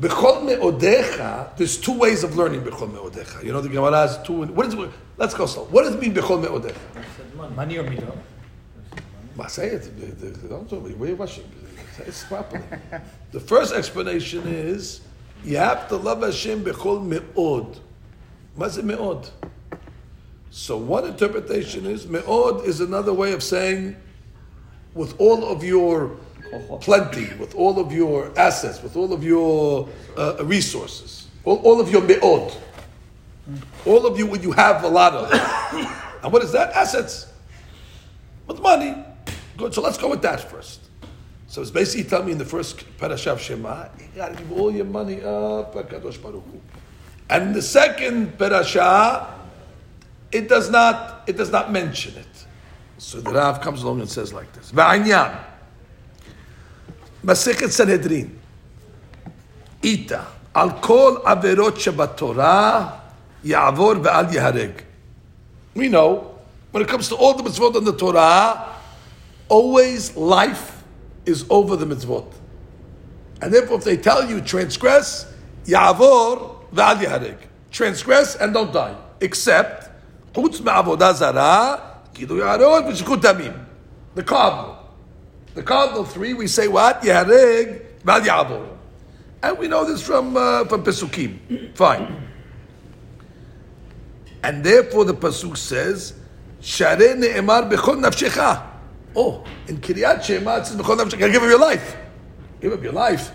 Bechol me'odecha, there's two ways of learning bechol me'odecha. You know the Gemara has two. What is, let's go slow. What does it mean bechol me'odecha? Money or midah? Ma, say it. Don't tell me. Where are you rushing? Say it properly. the first explanation is you have to love Hashem bechol me'od. What's it me'od? So one interpretation is me'od is another way of saying with all of your plenty, with all of your assets, with all of your uh, resources, all, all of your me'od. All of you, when you have a lot of. and what is that? Assets. With money. Good, so let's go with that first. So it's basically telling me in the first parasha of Shema, you gotta give all your money up, HaKadosh Baruch. And the second parasha, it does not, it does not mention it. So the Rav comes along and says like this. Masechet Sanhedrin. Ita. Al kol averot shebatorah ya'avor ve'al yahareg. We know, when it comes to all the mitzvot in the Torah, always life is over the mitzvot. And therefore, if they tell you transgress, ya'avor ve'al yahareg. Transgress and don't die. Except, chutz me'avodah zarah, kidu ya'arot v'shikut tamim. The cardinal. The cardinal three, we say what? Yahareg ve'al ya'avor. And we know this from, uh, from Pesukim. Fine. And therefore the Pasuk says, Share ne'emar bechol nafshecha. Oh, in Kriat Shema it says bechol nafshecha. Give up your life. Give up your life.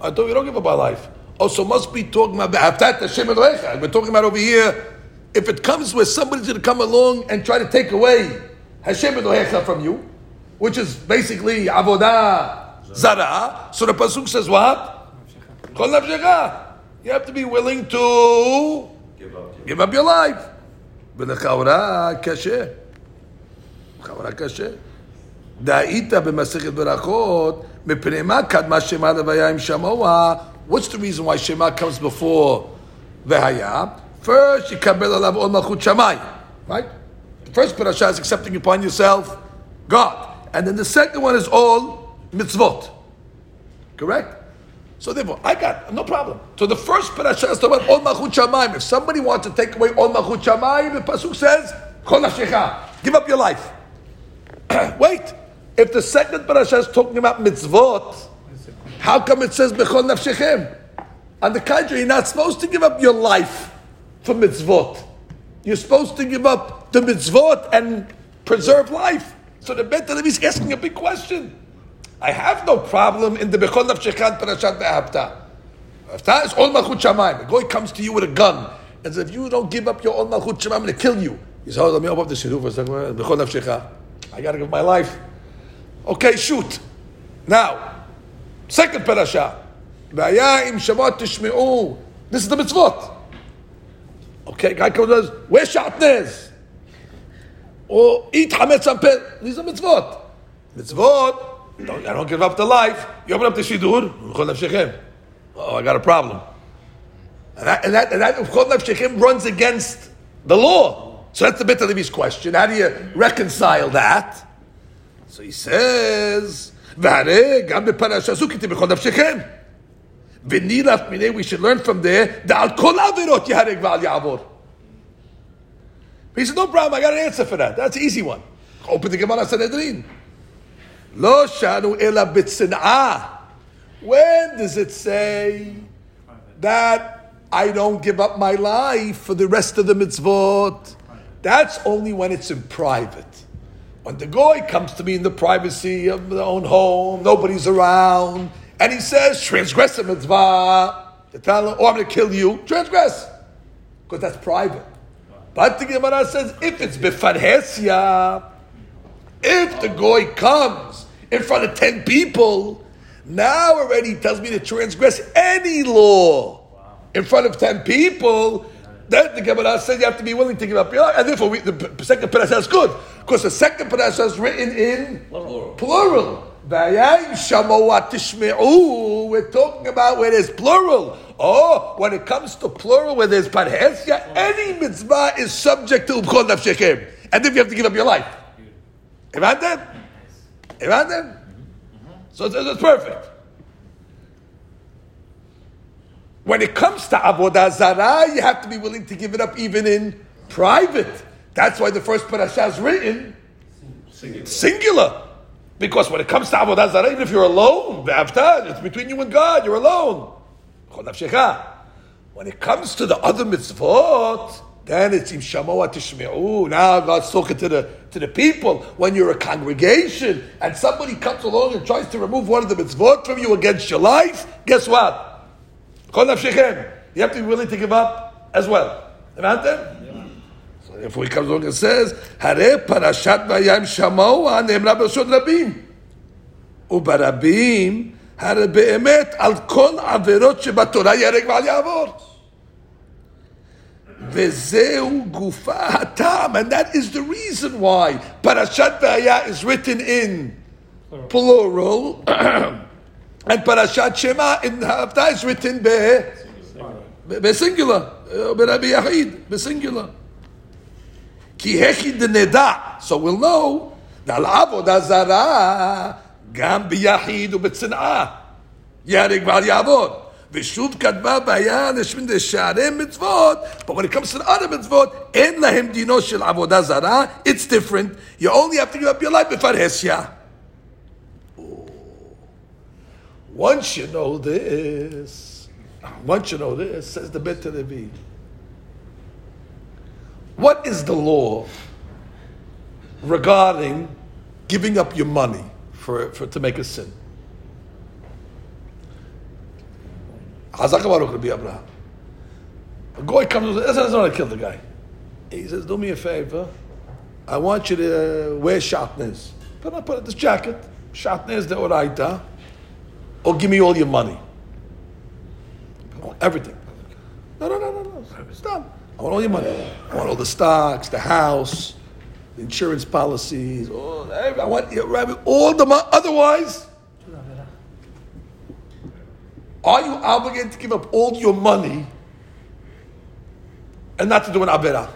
I thought we don't give up our life. Also, must be talking about Haftat Hashem Elohecha. We're talking about over here, if it comes where somebody's going to come along and try to take away Hashem Elohecha from you, which is basically Avodah Zara, so the Pasuk says what? Kol nafshecha. You have to be willing to Give up. give up your life. ולכאורה קשה. לכאורה קשה. דהית במסכת ברכות, מפני מה קדמה שמה לוויה עם שמוע? What's the reason why Shema comes before והיה? First, יקבל עליו עול מלכות שמיים. Right? The first parasha is accepting upon yourself God. And then the second one is all mitzvot. Correct? So therefore, I got no problem. So the first parasha is talking about all shamayim. If somebody wants to take away all machut shamayim, the pasuk says, "Kol nafshecha," give up your life. Wait, if the second parasha is talking about mitzvot, how come it says bechol nafshechem? On the contrary, you're not supposed to give up your life for mitzvot. You're supposed to give up the mitzvot and preserve life. So the Bet is asking a big question. I have no problem in the Bechol Nafshechan Parashat Be'apta. Hafta is all Malchut Shamayim. A guy comes to you with a gun and says, if you don't give up your own Malchut Shamayim, I'm going to kill you. He says, oh, let me open up the Shidduch for a second. Bechol Nafshecha. I got to give my life. Okay, shoot. Now, second parasha. Im shamot tishme'u. This is the mitzvot. Okay, guy comes and says, where's? Or eat hametz ampel. These are mitzvot. Mitzvot, don't, I don't give up the life. You open up the shidur, oh, I got a problem. And that, and that, and that runs against the law. So that's the bit of Levi's question. How do you reconcile that? So he says, "V'harei gam b'parasha zukiti b'chol nafshechem." V'nilaf minei, we should learn from there, the al kol averot yahareg v'al. He said, no problem, I got an answer for that. That's an easy one. Open the Gemara Sanhedrin. Lo shanu ela bitzin'ah. When does it say that I don't give up my life for the rest of the mitzvot? That's only when it's in private. When the guy comes to me in the privacy of their own home, nobody's around, and he says, transgress a mitzvah, to tell him, oh, I'm going to kill you, transgress. Because that's private. But the Gemara says, if it's bifarhesia, if the goy comes in front of ten people, now already he tells me to transgress any law in front of ten people. Then the Gemara says you have to be willing to give up your life, and therefore we, the second parasha is good because the second parasha is written in Plural. plural. Vayayim shamoat tishme'u. We're talking about where there's plural. Oh, when it comes to plural where there's parhesya, any mitzvah is subject to ubchol nafshechem. And if you have to give up your life. Imagine? Imagine? So it's, it's perfect. When it comes to avodah zarah, you have to be willing to give it up even in private. That's why the first parasha is written singular. singular. Because when it comes to avodah zarah, even if you're alone, it's between you and God. You're alone. When it comes to the other mitzvot, then it's im shamoa tishme'u. Now God's talking to the to the people. When you're a congregation and somebody comes along and tries to remove one of the mitzvot from you against your life, guess what? You have to be willing to give up as well. Imagine? So if he comes along and says, Hare parashat vayam shamoa ne'emra b'shod rabim. וברבים, הרי באמת על כל עבירות שבתורה ירק ועל יעבור. וזהו גופה הטעם, and that is the reason why פרשת והיה is written in plural, and פרשת שמע in הפתעה is written בסינגולר, ברבי יחיד, בסינגולר. so we'll know, ושוב קדמה בעיה לשמין לשערי מצוות, but when it comes to the other מצוות, אין להם דינו של עבודה זרה, it's different, you only have to give up your life בפרהסיה. Oh. Once you know this, once you know this, says the Bet Halevi what is the law regarding giving up your money for, for to make a sin? Baruch Rabbi Abraham. A guy comes and says, "That's not to kill the guy." He says, "Do me a favor. I want you to uh, wear shatnez. Put on put on this jacket, shatnez the oraita, or give me all your money, everything." No, no, no, no, no. Stop. I want all your money. I want all the stocks, the house, the insurance policies. All, I want all the money. Otherwise. Are you obligated to give up all your money and not to do an abera?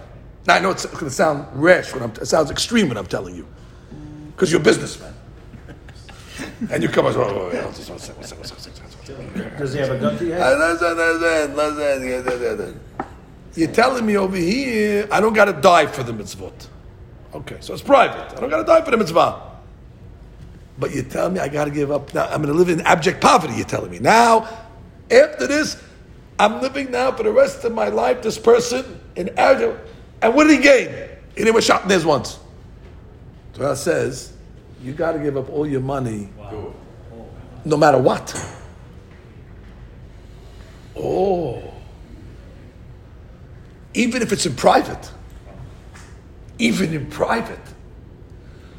Now I know it's going to sound rash when I'm, it sounds extreme when I'm telling you, because you're a businessman, and you come oh, oh, as well. Does he have a gun to your head? You're telling me over here I don't got to die for the mitzvot. Okay, so it's private. I don't got to die for the mitzvah. But you tell me I got to give up now. I'm going to live in abject poverty. You're telling me now. After this, I'm living now for the rest of my life. This person in abject, and what did he gain? He never shot in this once. Torah says you got to give up all your money, wow. no matter what. Oh, even if it's in private, even in private.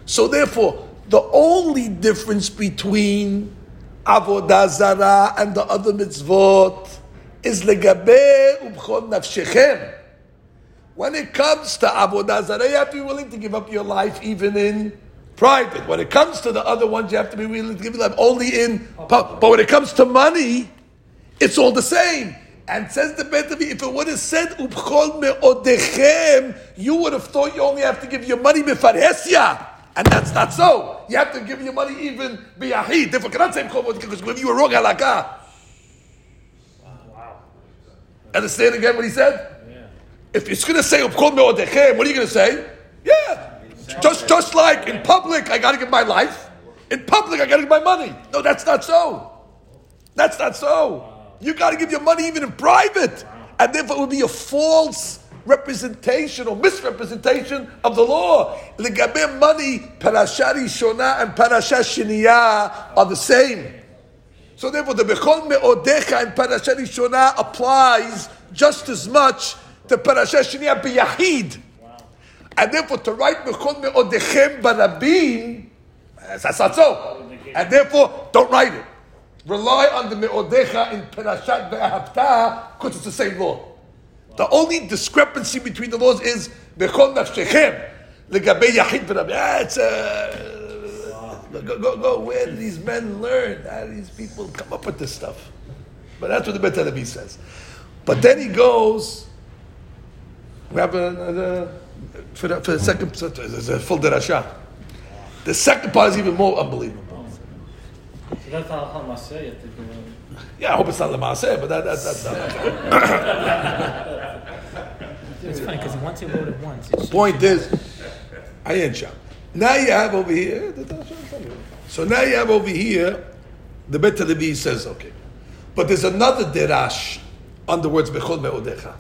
So therefore, the only difference between avodah zara and the other mitzvot is legabe ubchon nafshechem. When it comes to avodah zara, you have to be willing to give up your life even in private. When it comes to the other ones, you have to be willing to give your life only in. But when it comes to money, it's all the same. And says the Bet Halevi, if it would have said ubchol me'odechem, you would have thought you only have to give your money mefarhesia. And that's not so. You have to give your money even biyahid. Therefore, cannot say because give you were wrong halakha. Wow. Understand again what he said? Yeah. If it's going to say what are you going to say? Yeah. Just, just like in public, I got to give my life. In public, I got to give my money. No, that's not so. That's not so. You got to give your money even in private. And therefore, it would be a false representation or misrepresentation of the law. Legabe money, parashari shona and parashat shiniya are the same. So therefore, the bechol me'odecha and parashat shona applies just as much to parashat shiniya biyahid. And therefore, to write bechol me'odechem barabim, that's not so. And therefore, don't write it. Rely on the me'odecha in parashat ve'ahavta because it's the same law. The only discrepancy between the laws is bechol nafshechem legabe yachid. Ah, it's a go, go, go. Where these men learn? How these people come up with this stuff? But that's what the Bet Halevi says. But then he goes, we have a, a, for, the, for the second, there's a full derasha. The second part is even more unbelievable. So that's how Hamas say it. Yeah, I hope it's not the Maaseh, but that, that, that's not. It's funny because once he wrote it once, it Point is, I ain't sure. Now you have over here, so now you have over here, the Bet Halevi says, okay. But there's another derash on the words Bechol Me'odecha.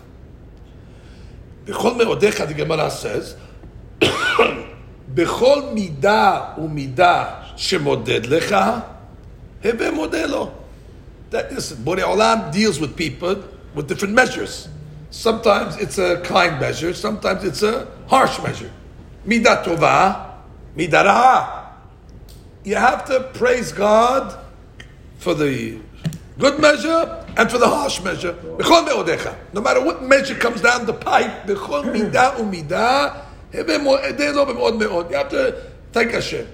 Bechol Me'odecha, the Gemara says, Bechol midah umidah shemoded lecha, hebe modelo. That is, Borei Olam deals with people with different measures. Sometimes it's a kind measure, sometimes it's a harsh measure. Midat tova, midah ra'a. You have to praise God for the good measure and for the harsh measure. No matter what measure comes down the pipe. You have to thank Hashem.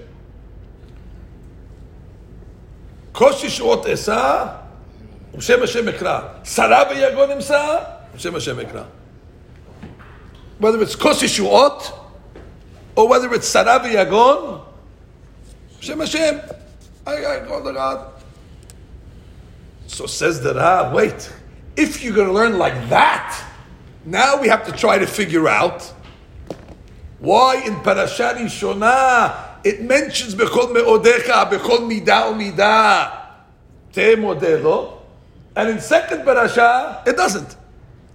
קושי שעות אשא, ושם השם אקרא. שרה ויגון אמסא, ושם השם אקרא. Whether it's קושי שעות, or whether it's שרה ויגון, Shem Hashem, I, I go to God. So says the Rab, wait, if you're going to learn like that, now we have to try to figure out why in Parashat Shona it mentions Bechol Me'odecha, Bechol Midah Umidah, Te Modelo, and in second Parasha it doesn't.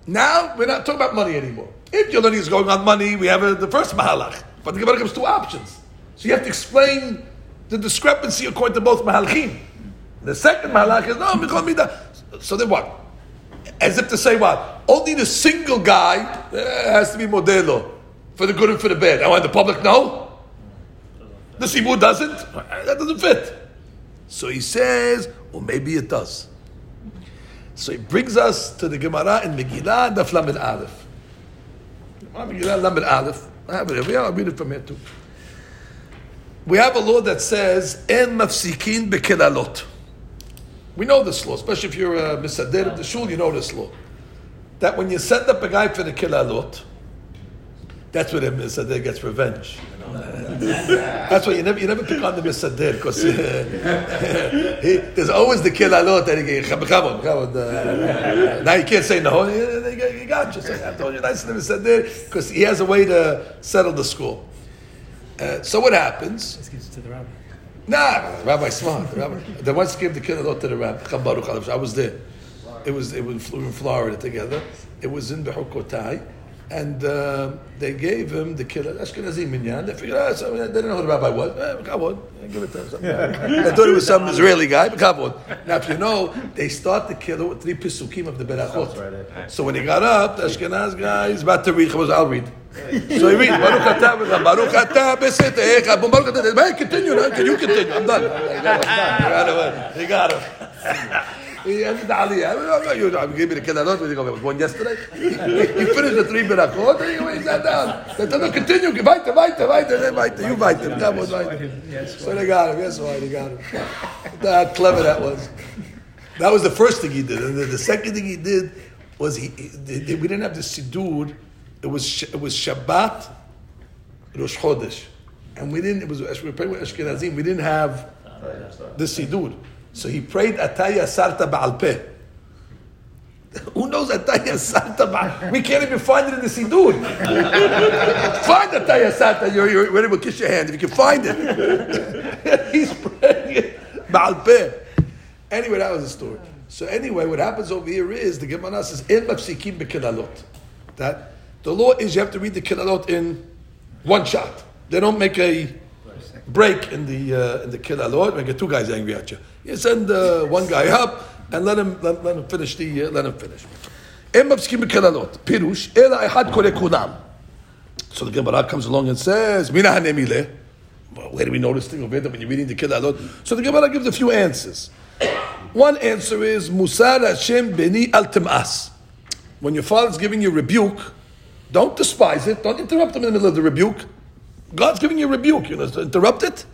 Now we're not talking about money anymore. If your learning is going on money, we have a, the first Mahalach, but the Gemara gives two options. So you have to explain the discrepancy according to both Mahalchim. The second Mahalach is no, Bechol Midah. So then what? As if to say what? Only the single guy uh, has to be Modelo for the good and for the bad. I want the public know. The Sibur doesn't. That doesn't fit. So he says, or maybe it does. So he brings us to the Gemara in Megillah, Daf Lamed Aleph. Megillah Lamed Aleph. I have it here. I'll read it from here too. We have a law that says, En mafsikin bekelalot. We know this law, especially if you're a misadir of the shul, you know this law. That when you send up a guy for the kilalot, that's where the misadir gets revenge. You know, That's why you never you never pick on the misadir because there's always the kilalot that he come on, come on. uh, Now you can't say no. You got you. Say, I told you nice to the misadir because he has a way to settle the score. Uh, so what happens? This gives it to the rabbi. Nah, the rabbi smart. The rabbi, they once gave the kilalot to the rabbi. Chab Baruch Alev. I was there. It was it was in Florida together. It was in Behukotai, and uh, they gave him the kilalot Ashkenazi minyan. They figured out so they didn't know who the rabbi was. Eh, kavod, give it to him. I thought it was some Israeli guy, but kavod. Now, if you know, they start the kilalot with three pisukim of the berachot. So when he got up, the Ashkenaz guy is about to read. was I'll read. So he reads Baruch atah Baruch atah b'setecha. Baruch atah. Hey, continue. now. Can you continue? I'm done. He got him. He got him. He the aliyah. Gave me the kilalot when you go one yesterday. He, he finished the three berachot he sat down. They told him, continue. Weiter, weiter. Then weiter. You weiter. Come on, weiter. So they got him. Yes, why they got him. How clever that was. That was the first thing he did. And then the second thing he did was he, he- we didn't have the Siddur. It was it was Shabbat, Rosh Chodesh, and we didn't. It was we were praying with Ashkenazim. We didn't have the Siddur, so he prayed Atah Yatzarta Baal Peh. Who knows Atah Yatzarta Baal? We can't even find it in the Siddur. find Atah Yatzarta. You're, you're ready to kiss your hand if you can find it. He's praying it Baal Peh. Anyway, that was the story. So anyway, what happens over here is the Gemara says in mafsikim bekilalot. That the law is you have to read the kilalot in one shot. They don't make a break in the uh, in the kilalot. Make get two guys angry at you. You send uh, one guy up and let him let, let him finish the uh, let him finish. In mafsikim bekilalot. Pirush ela ehad kore kulam. So the Gemara comes along and says, Mina hanemile. Where do we know this thing over here that when you're reading the kilalot? So the Gemara gives a few answers. One answer is Musar Hashem al tim'as. When your father's giving you rebuke, don't despise it. Don't interrupt him in the middle of the rebuke. God's giving you a rebuke. You know, interrupt it.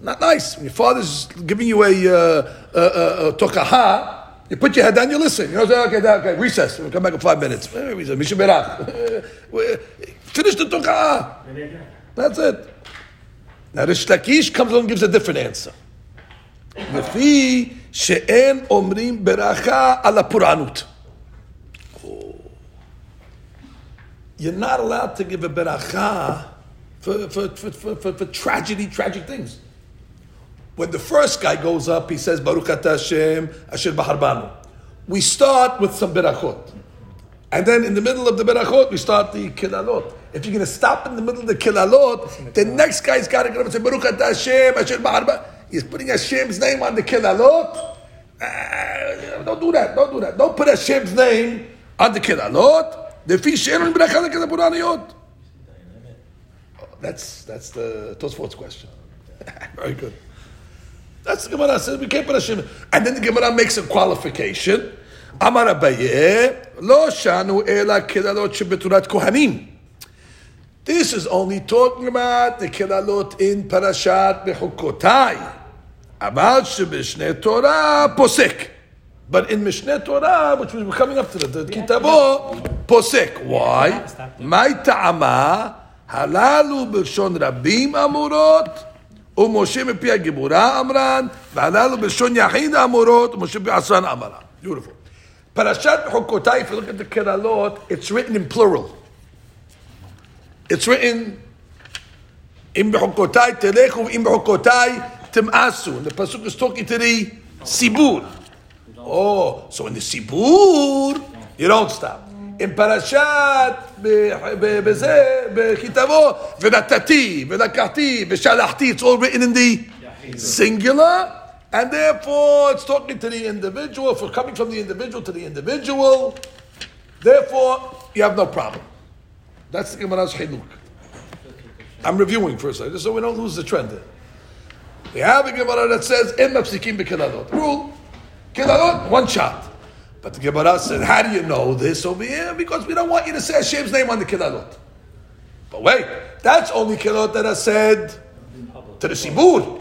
Not nice. When your father's giving you a, uh, a, a, a tokaha, you put your head down, you listen. You know, say, okay, okay, recess. We'll come back in five minutes. Finish the tokaha. That's it. Now, the Resh Lakish comes along and gives a different answer. לפי שאין אומרים ברכה על הפורענות. You're not allowed to give a beracha for, for, for, for, for, for tragedy, tragic things. When the first guy goes up, he says, Baruch Ata Hashem, Asher Baharbanu. We start with some berachot. And then in the middle of the berachot, we start the kilalot. If you're going to stop in the middle of the kilalot, the next guy's got to get up and say, Baruch Ata Hashem, Asher Baharbanu. He's putting Hashem's name on the kilalot. Uh, don't do that. Don't do that. Don't put Hashem's name on the kilalot. לפי שאין לנו ברכה לכזה פורעניות. That's that's the Tosfot's question. Very good. That's the Gemara says we can't put Hashem. And then the Gemara makes a qualification. Amar Abaye, lo shanu ela kedalot shebeturat kohanim. This is only talking about the kedalot in Parashat Bechukotai. Amal shebishne Torah posik, But in Mishneh Torah, which we're coming up to the, the Ki Tavo, posik. Why? My ta'amah. halalu b'shon rabim amurot, ומשה מפי הגיבורה אמרן, והללו בלשון יחיד אמורות, ומשה מפי עשרן אמרן. Beautiful. Parashat Chokotai, if you look at the Keralot, it's written in plural. It's written, im b'chokotai telechu, im b'chokotai tim'asu. And the Pasuk is talking to the Sibur. Oh, so in the Sibur, you don't stop. In Parashat, בזה, בכתבו, ונתתי, ולקחתי, ושלחתי, it's all written in the singular, and therefore it's talking to the individual, for coming from the individual to the individual, therefore you have no problem. That's the Gemara's Chiluk. I'm reviewing first, just so we don't lose the trend there. We have a Gemara that says, "In mafsikim b'kilalot." Rule, kilalot, one shot. But the Gemara said, how do you know this over here? Because we don't want you to say Hashem's name on the Kilalot. But wait, that's only Kilalot that are said to the Shibur.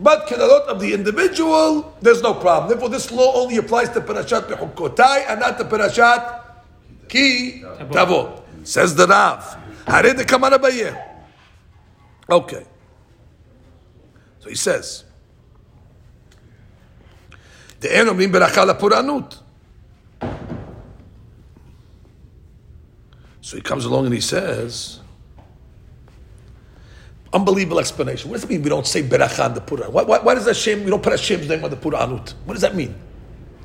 But Kilalot of the individual, there's no problem. Therefore, this law only applies to Parashat Bechukotai and not to Parashat Ki Tavo. Says the Rav. Harid of Bayeh. Okay. So he says, the Enomin Berachal Puranut. So he comes along and he says, unbelievable explanation. What does it mean we don't say beracha on the Pur'an? Why, why, why does Hashem, we don't put Hashem's name on the Pur'anut? What does that mean?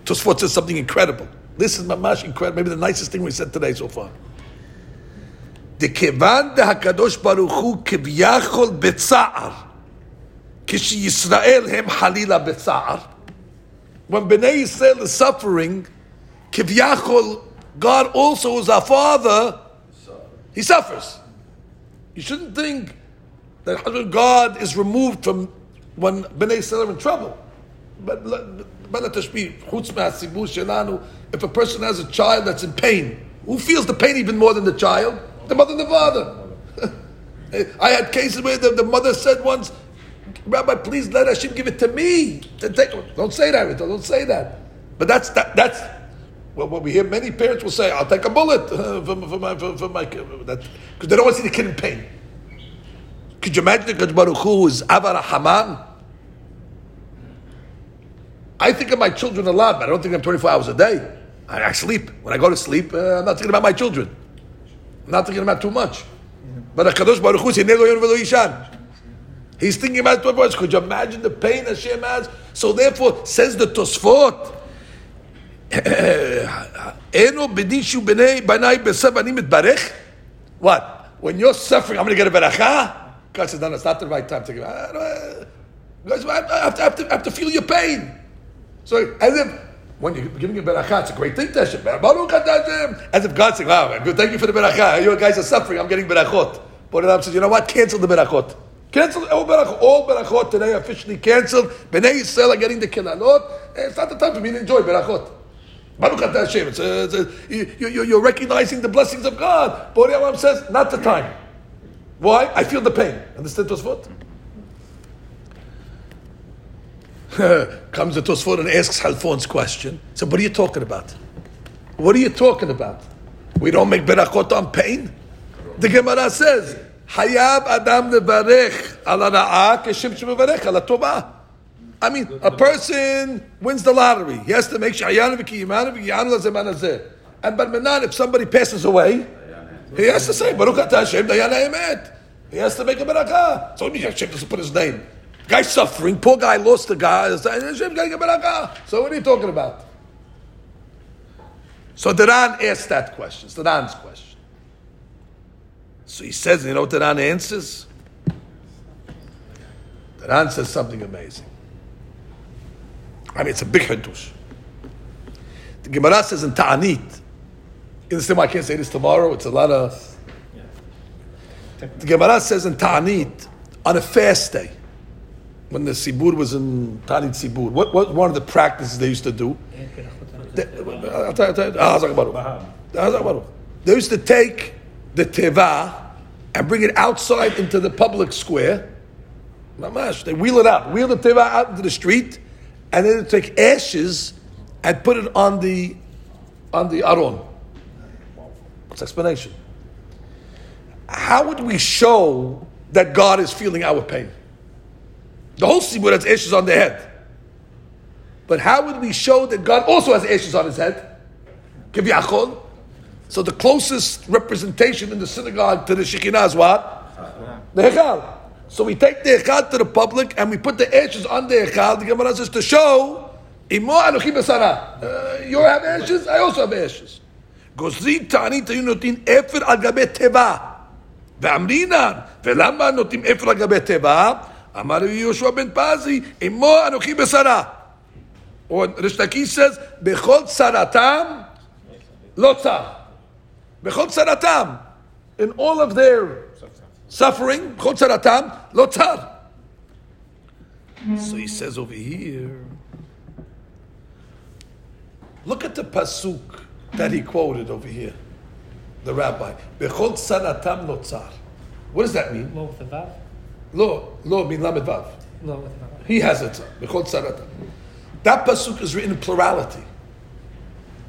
Tosfot says something incredible. This is mamash incredible, maybe the nicest thing we said today so far. דכיוון דהקדוש ברוך הוא כביכול בצער, כשישראל הם חלילה בצער, when Bnei Yisrael is suffering, כביכול, God also is our father, he suffers. You shouldn't think that God is removed from when Bnei Yisrael are in trouble. But if a person has a child that's in pain, who feels the pain even more than the child? The mother and the father. I had cases where the, the mother said once, Rabbi, please let Hashem give it to me. Don't say that, don't say that. But that's that, that's well, what we hear. Many parents will say, "I'll take a bullet for, for, my for, for my because they don't want to see the kid in pain." Could you imagine the Baruch Hu is Avar Haman? I think of my children a lot, but I don't think them 24 hours a day. I, I sleep. When I go to sleep, uh, I'm not thinking about my children. I'm not thinking about too much. But Hakadosh Baruch Hu. He's thinking about 24 hours. Could you imagine the pain Hashem has? So therefore, says the Tosfot, What? When you're suffering, I'm going to get a beracha? God says, no, no, it's not the right time to give. I, have to, I, have to, I have to feel your pain. So as if when you're giving a beracha, it's a great thing to Hashem. As if God's saying, wow, good, thank you for the beracha. You guys are suffering, I'm getting berachot. But Ram says, you know what? Cancel the berachot. Cancel all berachot. All berachot today officially canceled. Bnei Yisrael are getting the kilalot. It's not the time for me to enjoy berachot. Baruch Ata Hashem. It's a, it's uh, a, you, you, you're recognizing the blessings of God. But Ram says, not the time. Why? I feel the pain. Understand Tosfot? Comes to Tosfot and asks Halfon's question. So, what are you talking about? What are you talking about? We don't make berachot on pain. The Gemara says, "Hayab adam levarech ala ra'ah keshem shemevarech ala tova." I mean, a person wins the lottery. He has to make hazeh. And Barmenan, if somebody passes away, he has to say, Baruch atah Hashem dayan emet. He has to make a barakah. So Hashem doesn't put his name. Guy's suffering. Poor guy lost a guy. Hashem getting a barakah. So what are you talking about? So Daran asked that question. It's question. So he says, you know what Daran answers? Daran says something amazing. I mean, it's a big hadush. The Gemara says in Ta'anit, you understand why I can't say this tomorrow? It's a lot of. The Gemara says in Ta'anit, on a fast day, when the Sibur was in Ta'anit Sibur, what was one of the practices they used to do? They. They used to take the teva and bring it outside into the public square. Mamash, they wheel it out, wheel the teva out into the street, and then they take ashes and put it on the on the aron. What's the explanation? How would we show that God is feeling our pain? The whole Sibur has ashes on their head. But how would we show that God also has ashes on his head? Kivyachol. So the closest representation in the synagogue to the Shekinah is what? The Hechal. So we take the echad to the public and we put the ashes on the echad. The Gemara says to show, Imo uh, You have ashes, I also have ashes. Gozit tani to yunotin efer agabe teva. Ve'amrinan, ve'lamba notim efer agabe teva. Amar Yoshua ben Pazi, Imo anuchi besara. Or Resh Lakish says, Bechot saratam, lotza. Bechot saratam. In all of their suffering, chotzaratam, lotzar. So he says over here, look at the pasuk that he quoted over here, the rabbi. Bechol tzaratam lotzar. What does that mean? Lo with the vav? Lo, lo mean lamed vav. Lo with the vav. He has a tzar. Bechol tzaratam. That pasuk is written in plurality.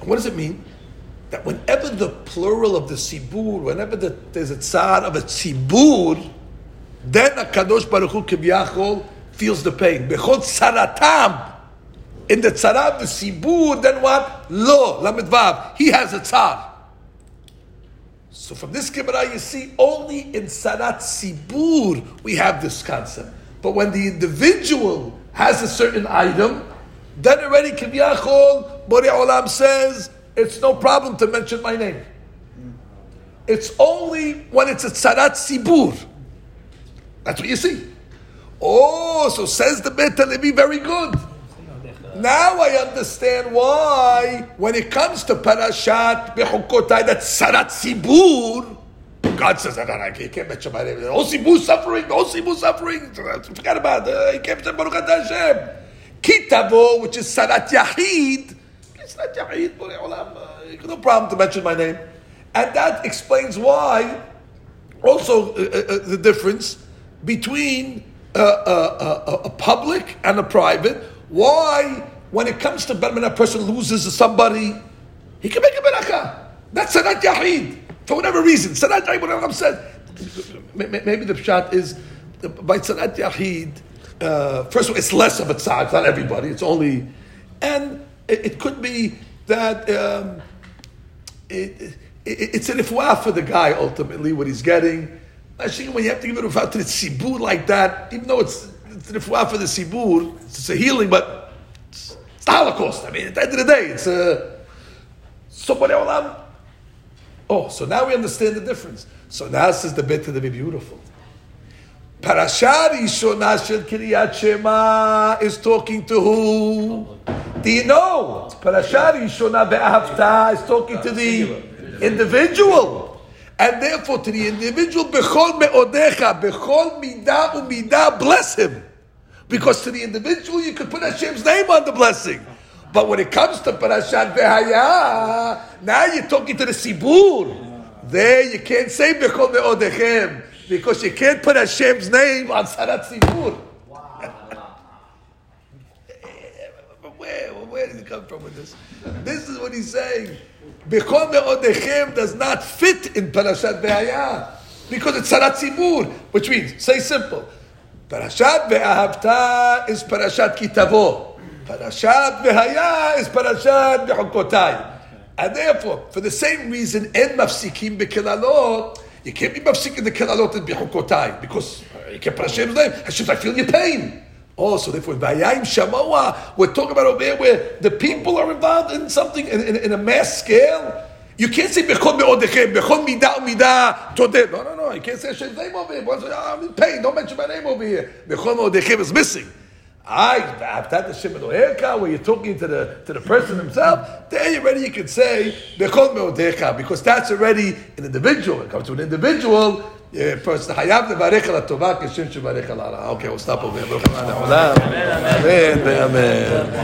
What does it mean? That whenever the plural of the sibur, whenever the, there's a tzar of a sibur, then a kadosh baruch hu feels the pain. Bechol tzaratam. In the tzara of the sibur, then what? Lo, lamed vav. He has a tzar. So from this Gemara, you see only in Sarat Sibur we have this concept. But when the individual has a certain item, then already Kivyachol, Bori Olam says, it's no problem to mention my name. It's only when it's a Sarat Sibur. That's what you see. Oh, so says the Bet Halevi, very good. Now I understand why, when it comes to Parashat Bechukotai, that Sarat Sibur, God says, no, no, you can't mention my name. Whole Sibur suffering, whole Sibur suffering. Forget about it. You can't mention Baruch Hashem. Ki Tavo, which is Sarat Yahid, No problem to mention my name. And that explains why, also, uh, uh, uh, the difference between uh, uh, uh, a public and a private. Why, when it comes to Berman, a person loses somebody, he can make a beracha. That's Sadat Yahid. For whatever reason. Sadat Yahid, whatever I'm saying. Maybe the pshat is, by Sadat Yahid, uh, first of all, it's less of a tzad. It's not everybody. It's only, and it, it could be that um, it, it, it's an ifwa for the guy ultimately what he's getting. I think when you have to give it a to the sibur like that, even though it's it's an ifwa for the sibur, it's a healing, but it's, it's the Holocaust. I mean, at the end of the day, it's a. Oh, so now we understand the difference. So now is the bit to be beautiful. Parashat Rishonah Shel Kriat Shema is talking to who? Do you know? Parashat Rishonah Be'ahavta is talking to the individual. And therefore to the individual, Bechol Me'odecha, Bechol Midah Umidah, bless him. Because to the individual, you could put Hashem's name on the blessing. But when it comes to Parashat Behaya, now you're talking to the Sibur. There you can't say Bechol Me'odechem. Because you can't put Hashem's name on Sarat Sibur. where did he come from with this? This is what he's saying. Bechol me'odechem does not fit in Parashat Ve'ayah because it's Sarat Tzibur, which means, say simple, Parashat Ve'ahavta is Parashat Ki Tavo. Parashat Ve'haya is Parashat Ve'chokotai. And therefore, for the same reason, en mafsikim bekilalot, you can't be mafsiking the kilalot and bechukotai because you can't put Hashem's name. Hashem's like feeling your pain. Also, therefore, vayayim shamoa, we're talking about over there where the people are involved in something in, in, in a mass scale. You can't say bechol me'odechem, bechol midah midah todeh. No, no, no. You can't say Hashem's name over here. Oh, I'm in pain. Don't mention my name over here. Bechol me'odechem is missing. I Avtat Hashem Elohecha, where you're talking to the to the person himself, there already you can say because that's already an individual. It comes to an individual, yeah, person Hayav Nevarech Al Tova Kishem Shevarech Al Okay, we'll stop over here. Amen. Amen. Amen.